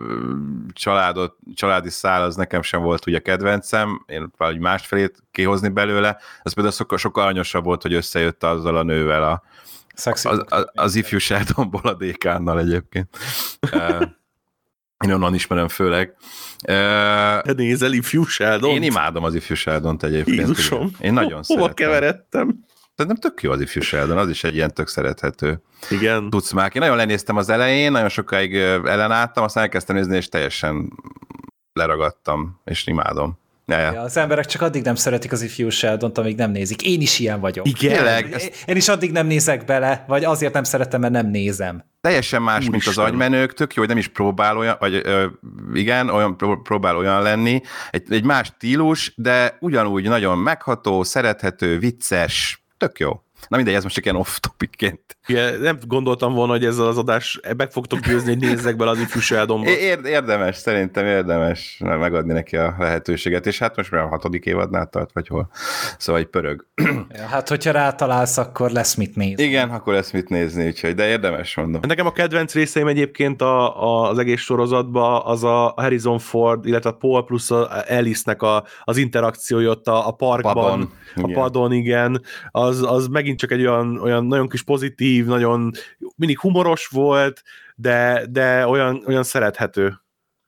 családot, családi szál az nekem sem volt ugye kedvencem, én valahogy másfelét kihozni belőle, ez például sokkal, sokkal aranyosabb volt, hogy összejött azzal a nővel a, az, az, az ifjú Sheldon boladékánnal egyébként. Én onnan ismerem főleg. Te nézel ifjú sheldon Én imádom az ifjú sheldon egyébként. Jézusom. Én nagyon Hova szeretem. Keveredtem? nem tök jó az ifjú Sheldon, az is egy ilyen tök szerethető Igen. már. Én nagyon lenéztem az elején, nagyon sokáig ellenálltam, aztán elkezdtem nézni, és teljesen leragadtam, és imádom. Ja, ja. Az emberek csak addig nem szeretik az ifjú sheldon amíg nem nézik. Én is ilyen vagyok. Igen. Én, én is addig nem nézek bele, vagy azért nem szeretem, mert nem nézem. Teljesen más, Úristen. mint az agymenők, tök jó, hogy nem is próbál olyan, vagy ö, igen, olyan, próbál olyan lenni. Egy, egy más stílus, de ugyanúgy nagyon megható, szerethető, vicces, tök jó. Na mindegy, ez most csak ilyen off-topicként. Igen, nem gondoltam volna, hogy ezzel az adás meg fogtok győzni, hogy nézzek bele az ifjú Sheldonba. Érdemes, szerintem érdemes megadni neki a lehetőséget, és hát most már a hatodik évadnál tart, vagy hol. Szóval egy pörög. Ja, hát, hogyha rátalálsz, akkor lesz mit nézni. Igen, akkor lesz mit nézni, úgyhogy, de érdemes, mondom. Nekem a kedvenc részeim egyébként a, a, az egész sorozatban az a Harrison Ford, illetve a Paul plusz a Alice-nek a, az interakciója ott a, a parkban, padon. a igen. padon, igen, az, az megint csak egy olyan, olyan nagyon kis pozitív, nagyon mindig humoros volt, de, de olyan, olyan szerethető.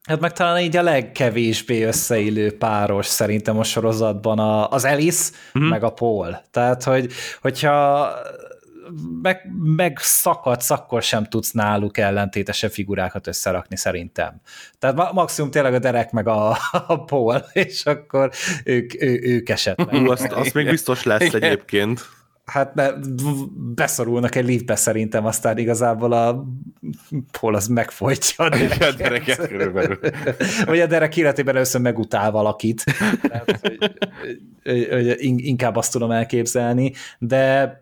Hát meg talán így a legkevésbé összeillő páros szerintem a sorozatban a, az Alice, mm-hmm. meg a Paul. Tehát, hogy, hogyha meg, meg szakadsz, akkor sem tudsz náluk ellentétesebb figurákat összerakni szerintem. Tehát maximum tényleg a Derek meg a, a Paul, és akkor ők, ő, ők esetleg. azt, azt még biztos lesz egyébként. Hát ne, beszorulnak egy liftbe szerintem, aztán igazából a Paul az megfojtja a dereket. a dereket körülbelül. *laughs* Vagy a derek életében először megutál valakit. Tehát, hogy, hogy, hogy inkább azt tudom elképzelni, de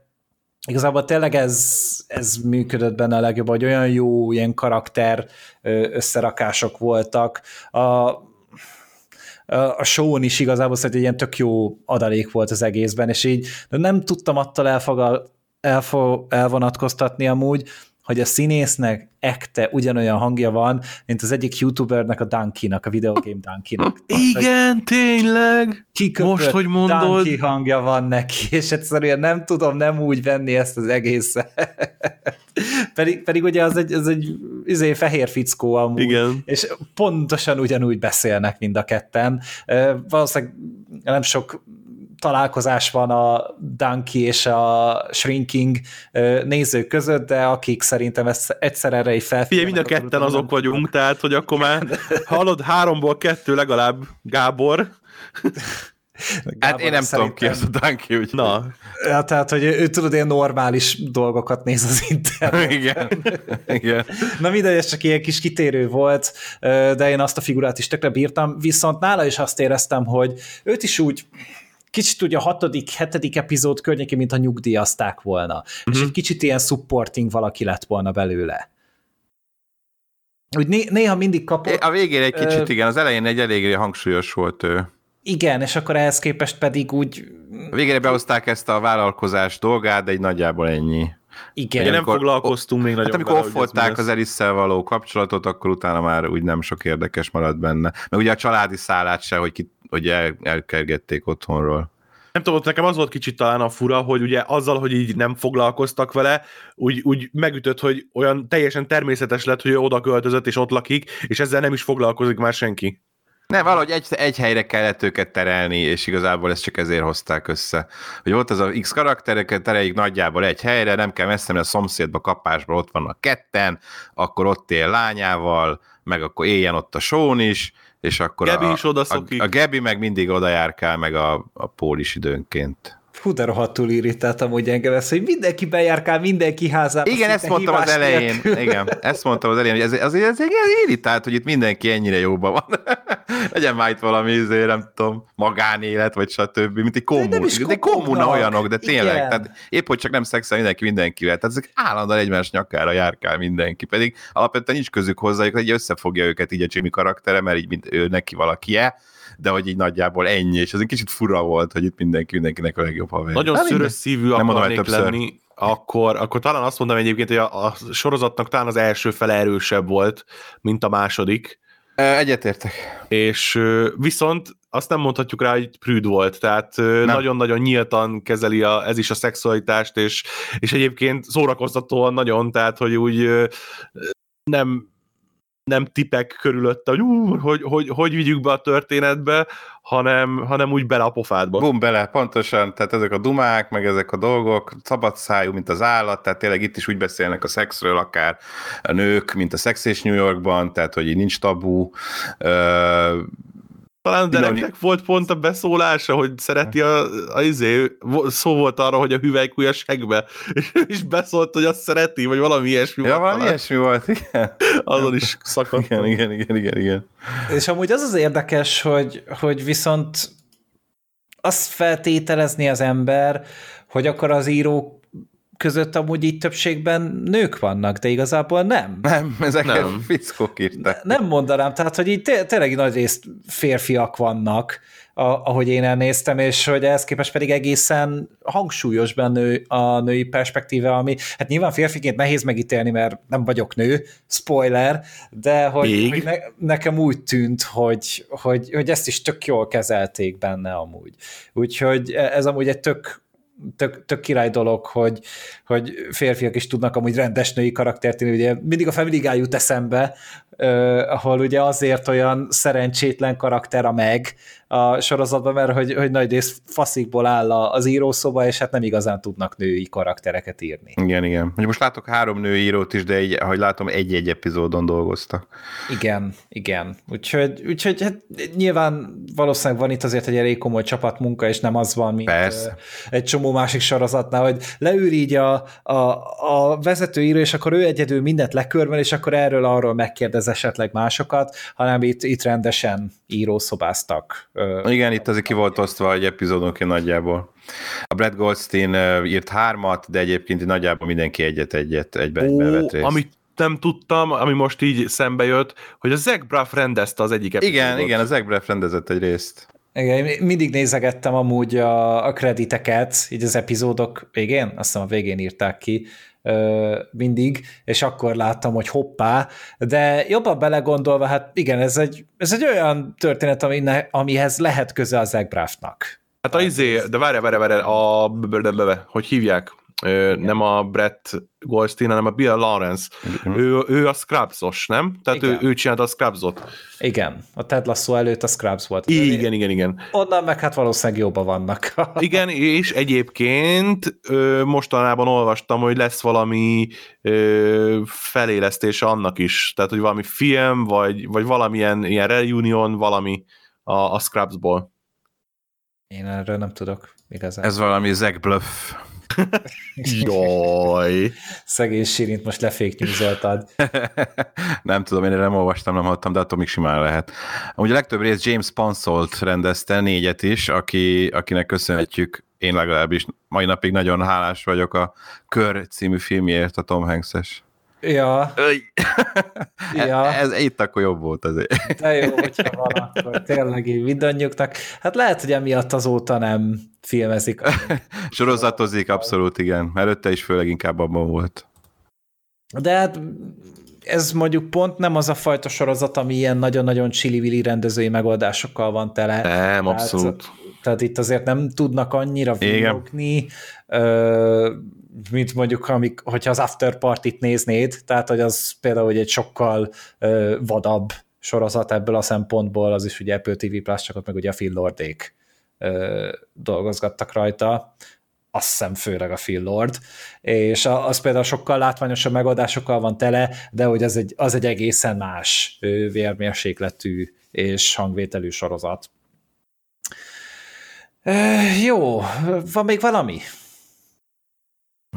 igazából tényleg ez, ez működött benne a legjobb, hogy olyan jó ilyen karakter összerakások voltak. A, a show is igazából szerintem egy ilyen tök jó adalék volt az egészben, és így nem tudtam attól elfogal, elfo, elvonatkoztatni amúgy, hogy a színésznek ekte ugyanolyan hangja van, mint az egyik youtubernek, a Dunkinak, a videogame Dunkinak. Igen, tényleg! Most, hogy mondod. Dunky hangja van neki, és egyszerűen nem tudom nem úgy venni ezt az egészet. Pedig, pedig ugye az egy, az egy izé, fehér fickó amúgy, Igen. és pontosan ugyanúgy beszélnek mind a ketten. Valószínűleg nem sok találkozás van a Dunky és a Shrinking nézők között, de akik szerintem ezt egyszer erre is felfigyelnek. Mind a ketten azok vagyunk, tehát, hogy akkor már hallod, háromból kettő legalább Gábor. *laughs* Gábor hát én nem szerintem... tudom ki az a Dunky, úgy. Na. Ja, tehát, hogy ő tudod, ilyen normális dolgokat néz az internet. *laughs* Igen. Igen. Na mindegy, ez csak ilyen kis kitérő volt, de én azt a figurát is tökre bírtam, viszont nála is azt éreztem, hogy őt is úgy kicsit ugye a hatodik, hetedik epizód környékén, mint a nyugdíjazták volna. Uh-huh. És mhm. egy kicsit ilyen supporting valaki lett volna belőle. Úgy né- néha mindig kapott... A végére egy kicsit, ö, igen, az elején egy eléggé hangsúlyos volt ő. Igen, és akkor ehhez képest pedig úgy... A végére behozták ezt a vállalkozás dolgát, de egy nagyjából ennyi. Igen. Amikor, nem foglalkoztunk még nagyon Hát amikor offolták az Elisszel való kapcsolatot, akkor utána már úgy nem sok érdekes maradt benne. Mert ugye a családi szállát se, hogy, ki, hogy el, elkergették otthonról. Nem tudom, ott nekem az volt kicsit talán a fura, hogy ugye azzal, hogy így nem foglalkoztak vele, úgy, úgy megütött, hogy olyan teljesen természetes lett, hogy ő oda költözött és ott lakik, és ezzel nem is foglalkozik már senki. Nem, valahogy egy, egy helyre kellett őket terelni, és igazából ezt csak ezért hozták össze. Hogy volt az a X karaktereket, tereljük nagyjából egy helyre, nem kell messze, mert a szomszédba kapásban ott vannak ketten, akkor ott él lányával, meg akkor éljen ott a Són is, és akkor Gebi a, is oda a, a Gebi meg mindig oda járkál, meg a, a Pól is időnként. Hú, de rohadtul irritáltam, hogy engem lesz, hogy mindenki bejárkál mindenki házába. Igen, ezt mondtam az elején. Nélkül. Igen, ezt mondtam az elején, hogy ez, az, ez, ez irritált, hogy itt mindenki ennyire jóban van. *laughs* Legyen már itt valami, azért, nem tudom, magánélet, vagy stb. Mint egy kommun. De, de kommuna olyanok, de tényleg. Igen. Tehát épp, hogy csak nem szexel mindenki mindenkivel. Tehát ezek állandóan egymás nyakára járkál mindenki. Pedig alapvetően nincs közük hozzájuk, hogy összefogja őket így a Jimmy karaktere, mert így mint ő neki valaki-e de hogy így nagyjából ennyi, és ez egy kicsit fura volt, hogy itt mindenki, mindenkinek a legjobb haver. Nagyon hát, szörös szívű nem akarnék lenni, akkor, akkor talán azt mondom egyébként, hogy a, a sorozatnak talán az első fele erősebb volt, mint a második. Egyetértek. És viszont azt nem mondhatjuk rá, hogy prűd volt, tehát nem. nagyon-nagyon nyíltan kezeli a, ez is a szexualitást, és, és egyébként szórakoztatóan nagyon, tehát hogy úgy nem nem tipek körülötte, hogy, ú, hogy, hogy, hogy vigyük be a történetbe, hanem, hanem úgy bele a pofádba. Bum, bele, pontosan, tehát ezek a dumák, meg ezek a dolgok, szabad szájú, mint az állat, tehát tényleg itt is úgy beszélnek a szexről, akár a nők, mint a szex és New Yorkban, tehát hogy így nincs tabú, talán Dereknek volt pont a beszólása, hogy szereti a, a izé, szó volt arra, hogy a hüvelykúj a segbe, *laughs* és beszólt, hogy azt szereti, vagy valami ilyesmi ja, volt. valami talán. ilyesmi volt, igen. *laughs* Azon is szakadt. Igen, igen, igen, igen, igen. És amúgy az az érdekes, hogy, hogy viszont azt feltételezni az ember, hogy akkor az írók között amúgy így többségben nők vannak, de igazából nem. Nem, ezek nem. fickók írtak. Nem mondanám, tehát, hogy így tényleg nagy részt férfiak vannak, a, ahogy én elnéztem, és hogy ehhez képest pedig egészen hangsúlyos benne a női perspektíve, ami hát nyilván férfiként nehéz megítélni, mert nem vagyok nő, spoiler, de hogy, hogy ne, nekem úgy tűnt, hogy, hogy, hogy ezt is tök jól kezelték benne amúgy. Úgyhogy ez amúgy egy tök tök, tök király dolog, hogy, hogy férfiak is tudnak amúgy rendes női karaktert írni, ugye mindig a Family Guy jut eszembe, ahol ugye azért olyan szerencsétlen karakter a meg a sorozatban, mert hogy, hogy nagy rész faszikból áll az írószoba, és hát nem igazán tudnak női karaktereket írni. Igen, igen. Most látok három női írót is, de így, ahogy látom, egy-egy epizódon dolgoztak. Igen, igen. Úgyhogy, úgyhogy hát nyilván valószínűleg van itt azért egy elég komoly csapatmunka, és nem az van, mint Persze. egy csomó másik sorozatnál, hogy leül így a, a, a vezetőíró, és akkor ő egyedül mindent lekörmel, és akkor erről arról megkérdez esetleg másokat, hanem itt, itt rendesen írószobáztak. Igen, itt azért ki volt osztva egy epizódonként nagyjából. A Brad Goldstein írt hármat, de egyébként nagyjából mindenki egyet-egyet egybe vett részt. Amit nem tudtam, ami most így szembe jött, hogy a Zach Braff rendezte az egyik epizódot. Igen, igen, a Zach Braff rendezett egy részt. Igen, mindig nézegettem amúgy a, a krediteket, így az epizódok végén, azt hiszem a végén írták ki, mindig, és akkor láttam, hogy hoppá, de jobban belegondolva, hát igen, ez egy, ez egy olyan történet, amihez lehet köze az Egbraftnak. Hát a izé, de várj, várj, várj, a, hogy hívják? Igen. nem a Brett Goldstein, hanem a Bill Lawrence. Igen. Ő, ő a Scrubs-os, nem? Tehát ő, ő csinálta a Scrubs-ot. Igen, a Ted Lasso előtt a Scrubs volt. Igen, igen, igen. Onnan meg hát valószínűleg jobban vannak. *laughs* igen, és egyébként mostanában olvastam, hogy lesz valami felélesztése annak is, tehát hogy valami film, vagy, vagy valamilyen ilyen reunion, valami a, a Scrubs-ból. Én erről nem tudok igazán. Ez valami Zack Bluff. Jaj. Szegény Sirint most leféknyúzoltad. *laughs* nem tudom, én nem olvastam, nem hallottam, de attól még simán lehet. Ugye a legtöbb rész James Pansolt rendezte, négyet is, aki, akinek köszönhetjük, én legalábbis mai napig nagyon hálás vagyok a Kör című filmjért, a Tom Hanks-es. Ja. *laughs* ja. Ez, ez itt akkor jobb volt azért. De jó, hogyha van, akkor tényleg így mindannyiuknak. Hát lehet, hogy emiatt azóta nem filmezik. *laughs* Sorozatozik, abszolút igen. Előtte is főleg inkább abban volt. De hát ez mondjuk pont nem az a fajta sorozat, ami ilyen nagyon-nagyon csili rendezői megoldásokkal van tele. Nem, abszolút. Tehát, tehát itt azért nem tudnak annyira villogni, mint mondjuk, amik, hogyha az After Party-t néznéd, tehát hogy az például hogy egy sokkal vadabb sorozat ebből a szempontból, az is ugye Apple TV Plus, csak ott meg ugye a Phil Lordék ö, dolgozgattak rajta, azt hiszem főleg a Phil Lord, és az például sokkal látványosabb megoldásokkal van tele, de hogy az egy, az egy egészen más vérmérsékletű és hangvételű sorozat. Jó, van még valami?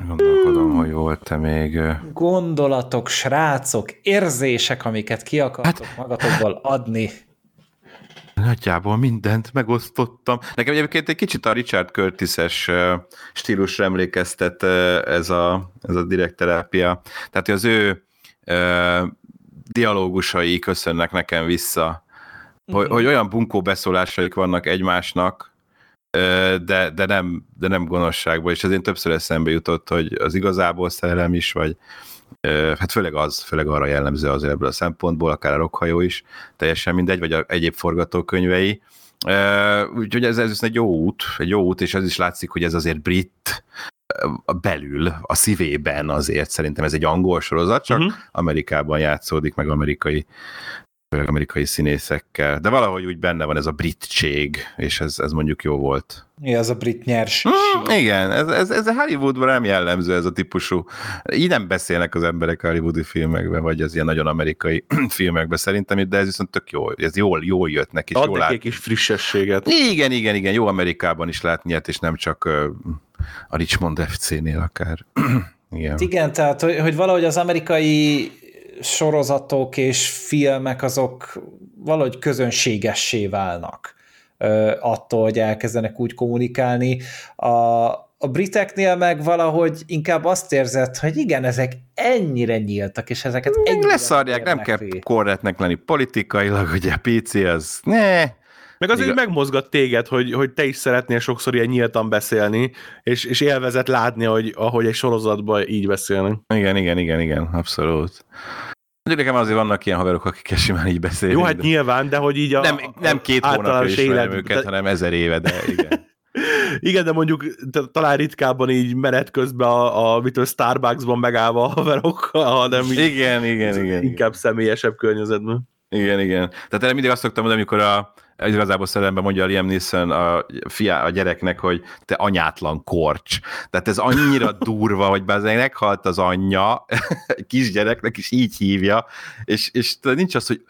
Gondolkodom, hogy volt-e még... Gondolatok, srácok, érzések, amiket ki akartok hát... magatokból adni. Nagyjából mindent megosztottam. Nekem egyébként egy kicsit a Richard Curtis-es stílusra emlékeztet ez a, ez a direktterápia. Tehát az ő dialógusai köszönnek nekem vissza, hogy, mm-hmm. hogy olyan bunkó beszólásaik vannak egymásnak, de, de, nem, de nem gonoszságból, és ezért többször eszembe jutott, hogy az igazából szerelem is, vagy hát főleg az, főleg arra jellemző az ebből a szempontból, akár a rokhajó is, teljesen mindegy, vagy a egyéb forgatókönyvei. Úgyhogy ez, ez egy jó út, egy jó út, és az is látszik, hogy ez azért brit belül, a szívében azért szerintem ez egy angol sorozat, csak uh-huh. Amerikában játszódik, meg amerikai főleg amerikai színészekkel, de valahogy úgy benne van ez a britség, és ez, ez mondjuk jó volt. Igen, ez a brit nyers. Mm, igen, ez, ez, ez a Hollywoodban nem jellemző ez a típusú. Így nem beszélnek az emberek a hollywoodi filmekben, vagy az ilyen nagyon amerikai *clears throat* filmekben szerintem, de ez viszont tök jó, ez jól, jól jött neki. Ad jól lát... kis frissességet. Igen, igen, igen, jó Amerikában is látni ilyet, és nem csak a Richmond FC-nél akár. *clears throat* igen. Igen, tehát, hogy, hogy valahogy az amerikai sorozatok és filmek azok valahogy közönségessé válnak attól, hogy elkezdenek úgy kommunikálni. A, a briteknél meg valahogy inkább azt érzed, hogy igen, ezek ennyire nyíltak, és ezeket ennyire Leszarják, nem kell korrektnek lenni politikailag, ugye a PC az, ne, meg azért Igen. megmozgat téged, hogy, hogy te is szeretnél sokszor ilyen nyíltan beszélni, és, és élvezet látni, hogy, ahogy egy sorozatban így beszélnek. Igen, igen, igen, igen, abszolút. Mondjuk nekem azért vannak ilyen haverok, akik simán így beszélnek. Jó, hát nyilván, de hogy így a Nem, nem két hónapja ismerem őket, de... hanem ezer éve, de igen. *laughs* Igen, de mondjuk talán ritkábban így menet közben a, a mitől Starbucksban megállva a haverokkal, hanem igen, igen, igen, inkább igen. személyesebb környezetben. Igen, igen. Tehát erre mindig azt szoktam mondani, amikor a, igazából szerelemben mondja Liam Neeson a, fiá, a gyereknek, hogy te anyátlan korcs. Tehát ez annyira *laughs* durva, hogy bezzeg meghalt az anyja, *laughs* kisgyereknek is így hívja, és, és nincs az, hogy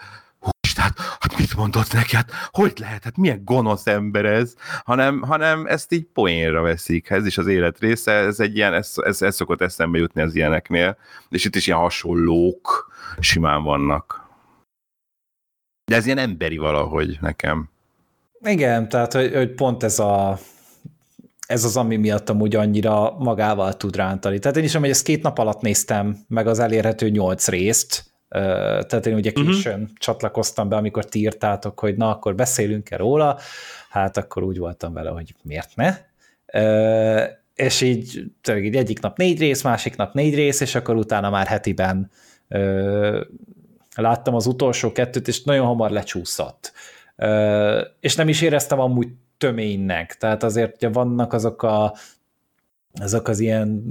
tehát hát mit mondott hát hogy lehet, hát milyen gonosz ember ez, hanem, hanem ezt így poénra veszik, ez is az élet része, ez egy ilyen, ez, ez, ez szokott eszembe jutni az ilyeneknél, és itt is ilyen hasonlók simán vannak. De ez ilyen emberi valahogy nekem. Igen, tehát hogy, hogy pont ez a ez az, ami miatt amúgy annyira magával tud rántani. Tehát én is, hogy ezt két nap alatt néztem meg az elérhető nyolc részt, tehát én ugye mhm. későn uh-huh. csatlakoztam be, amikor ti írtátok, hogy na, akkor beszélünk-e róla, hát akkor úgy voltam vele, hogy miért ne. És így, így egyik nap négy rész, másik nap négy rész, és akkor utána már hetiben láttam az utolsó kettőt, és nagyon hamar lecsúszott. És nem is éreztem amúgy töménynek, tehát azért ugye vannak azok a azok az ilyen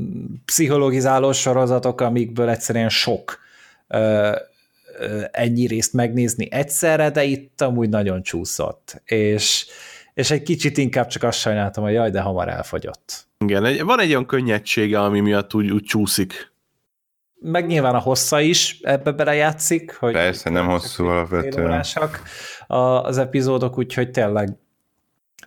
pszichologizáló sorozatok, amikből egyszerűen sok ennyi részt megnézni egyszerre, de itt amúgy nagyon csúszott, és, és egy kicsit inkább csak azt sajnáltam, hogy jaj, de hamar elfogyott. Igen, van egy olyan könnyedsége, ami miatt úgy, úgy csúszik meg nyilván a hossza is ebbe belejátszik. Hogy Persze, nem hosszú alapvetően. az epizódok, úgyhogy tényleg,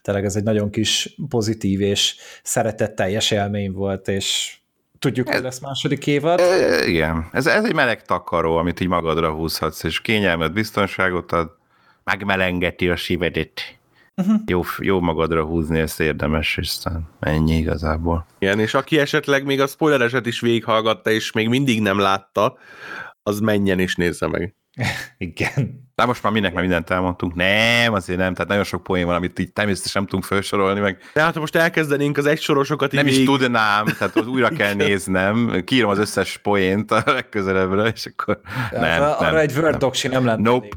tényleg ez egy nagyon kis pozitív és szeretetteljes élmény volt, és tudjuk, ez, hogy lesz második évad. E, igen, ez, ez egy meleg takaró, amit így magadra húzhatsz, és kényelmet, biztonságot ad, megmelengeti a szívedet uh-huh. jó, jó magadra húzni, ezt érdemes, és aztán ennyi igazából. Igen, és aki esetleg még a spoilereset is végighallgatta, és még mindig nem látta, az menjen és nézze meg. *laughs* Igen. De most már mindenki már mindent elmondtunk. Nem, azért nem, tehát nagyon sok poén van, amit így természetesen nem tudunk felsorolni meg. Tehát ha most elkezdenénk az egysorosokat Nem így is tudnám, tehát az újra kell *laughs* néznem, kírom az összes poént a legközelebbre, és akkor nem, hát, nem. Arra egy Word doksi nem lenne. Nope.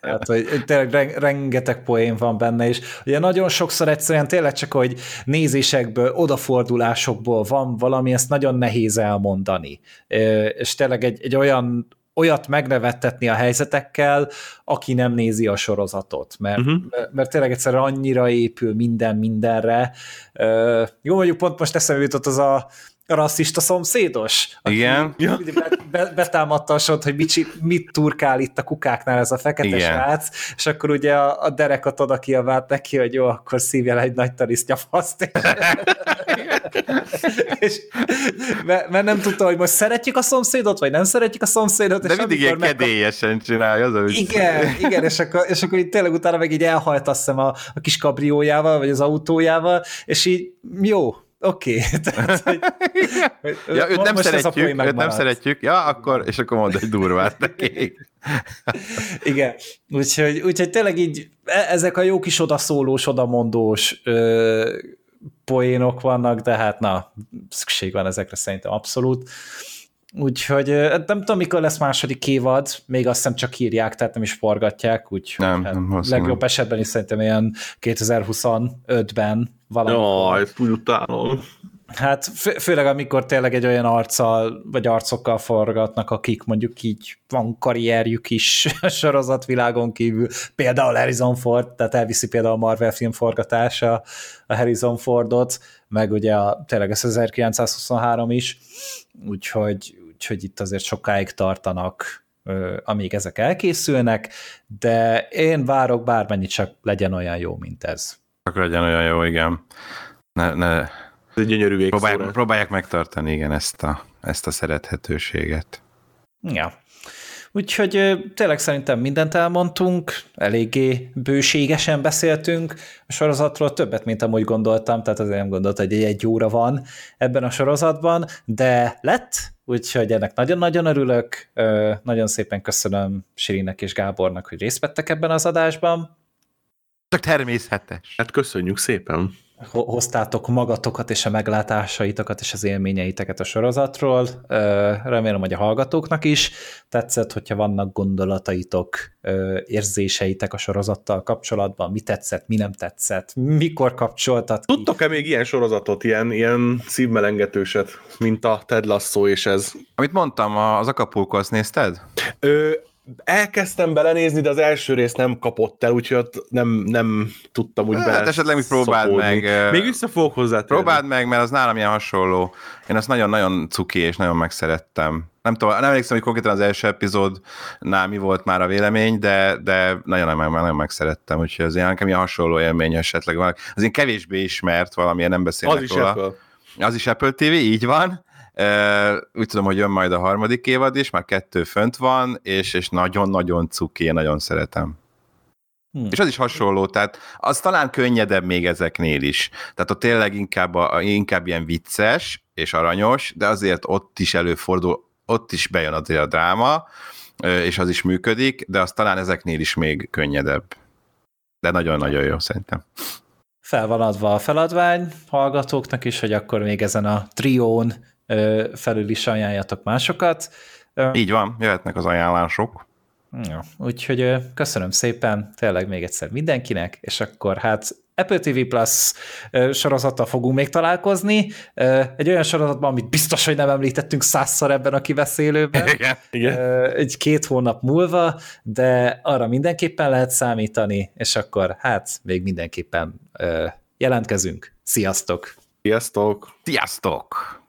Tehát, *laughs* hogy tényleg rengeteg poén van benne, és ugye nagyon sokszor egyszerűen tényleg csak, hogy nézésekből, odafordulásokból van valami, ezt nagyon nehéz elmondani. És tényleg egy, egy olyan olyat megnevettetni a helyzetekkel, aki nem nézi a sorozatot, mert, uh-huh. mert, tényleg egyszerűen annyira épül minden mindenre. Jó, mondjuk pont most eszembe jutott az a rasszista szomszédos. Igen. Be, be, betámadta a sort, hogy mit, mit turkál itt a kukáknál ez a fekete Igen. srác, és akkor ugye a, a derekat oda kiabált neki, hogy jó, akkor szívja le egy nagy tarisznyafaszt. *laughs* és, mert, mert nem tudta, hogy most szeretjük a szomszédot, vagy nem szeretjük a szomszédot. De és mindig ilyen kedélyesen csinálja. Az a igen, igen, és akkor, és akkor így tényleg utána meg így elhajt azt hiszem a, a kis kabriójával, vagy az autójával, és így jó, oké. *laughs* Okay. *laughs* ja, őt nem szeretjük, őt nem szeretjük, ja, akkor, és akkor mond egy durvát nekik. *laughs* Igen, úgyhogy, úgyhogy tényleg így e- ezek a jó kis odaszólós, odamondós ö, poénok vannak, de hát na, szükség van ezekre szerintem abszolút. Úgyhogy nem tudom, mikor lesz második évad, még azt hiszem csak írják, tehát nem is forgatják, úgyhogy nem, hát nem legjobb esetben is szerintem ilyen 2025-ben valami. Jaj, ezt úgy utálom. Hát fő, főleg amikor tényleg egy olyan arccal, vagy arcokkal forgatnak, akik mondjuk így van karrierjük is a *laughs* sorozatvilágon kívül, például Harrison Ford, tehát elviszi például a Marvel film forgatása a Harrison Fordot, meg ugye a, tényleg ez 1923 is, úgyhogy, úgyhogy itt azért sokáig tartanak, amíg ezek elkészülnek, de én várok bármennyit csak legyen olyan jó, mint ez. Csak legyen olyan jó, igen. Ne, ne. Ez gyönyörű próbálják, próbálják megtartani, igen, ezt a, ezt a szerethetőséget. Ja. Úgyhogy tényleg szerintem mindent elmondtunk, eléggé bőségesen beszéltünk a sorozatról, többet, mint amúgy gondoltam, tehát azért nem gondoltam, hogy egy óra van ebben a sorozatban, de lett, úgyhogy ennek nagyon-nagyon örülök, nagyon szépen köszönöm Sirinek és Gábornak, hogy részt vettek ebben az adásban. Csak természetes. Hát köszönjük szépen hoztátok magatokat és a meglátásaitokat és az élményeiteket a sorozatról. Remélem, hogy a hallgatóknak is tetszett, hogyha vannak gondolataitok, érzéseitek a sorozattal kapcsolatban, mi tetszett, mi nem tetszett, mikor kapcsoltat ki. Tudtok-e még ilyen sorozatot, ilyen, ilyen szívmelengetőset, mint a Ted Lasso és ez? Amit mondtam, az Acapulco, azt nézted? Ö, elkezdtem belenézni, de az első rész nem kapott el, úgyhogy ott nem, nem tudtam úgy hát, bele esetleg még próbáld szopódni. meg. Még vissza fogok hozzá. Próbáld meg, mert az nálam ilyen hasonló. Én azt nagyon-nagyon cuki, és nagyon megszerettem. Nem tudom, nem emlékszem, hogy konkrétan az első epizódnál mi volt már a vélemény, de, de nagyon, nagyon, nagyon megszerettem, úgyhogy az ilyen, nekem ilyen hasonló élmény esetleg van. Az én kevésbé ismert, valamilyen nem beszélnek az is róla. Apple. Az is Apple TV, így van úgy tudom, hogy jön majd a harmadik évad is, már kettő fönt van, és, és nagyon-nagyon cuki, én nagyon szeretem. Hmm. És az is hasonló, tehát az talán könnyedebb még ezeknél is. Tehát ott tényleg inkább, a, inkább ilyen vicces és aranyos, de azért ott is előfordul, ott is bejön azért a dráma, és az is működik, de az talán ezeknél is még könnyedebb. De nagyon-nagyon jó szerintem. Fel van adva a feladvány hallgatóknak is, hogy akkor még ezen a trión felül is ajánljatok másokat. Így van, jöhetnek az ajánlások. Ja, úgyhogy köszönöm szépen tényleg még egyszer mindenkinek, és akkor hát Apple TV Plus sorozattal fogunk még találkozni. Egy olyan sorozatban, amit biztos, hogy nem említettünk százszor ebben a kiveszélőben. Igen, igen. Egy két hónap múlva, de arra mindenképpen lehet számítani, és akkor hát még mindenképpen jelentkezünk. Sziasztok! Sziasztok! Sziasztok!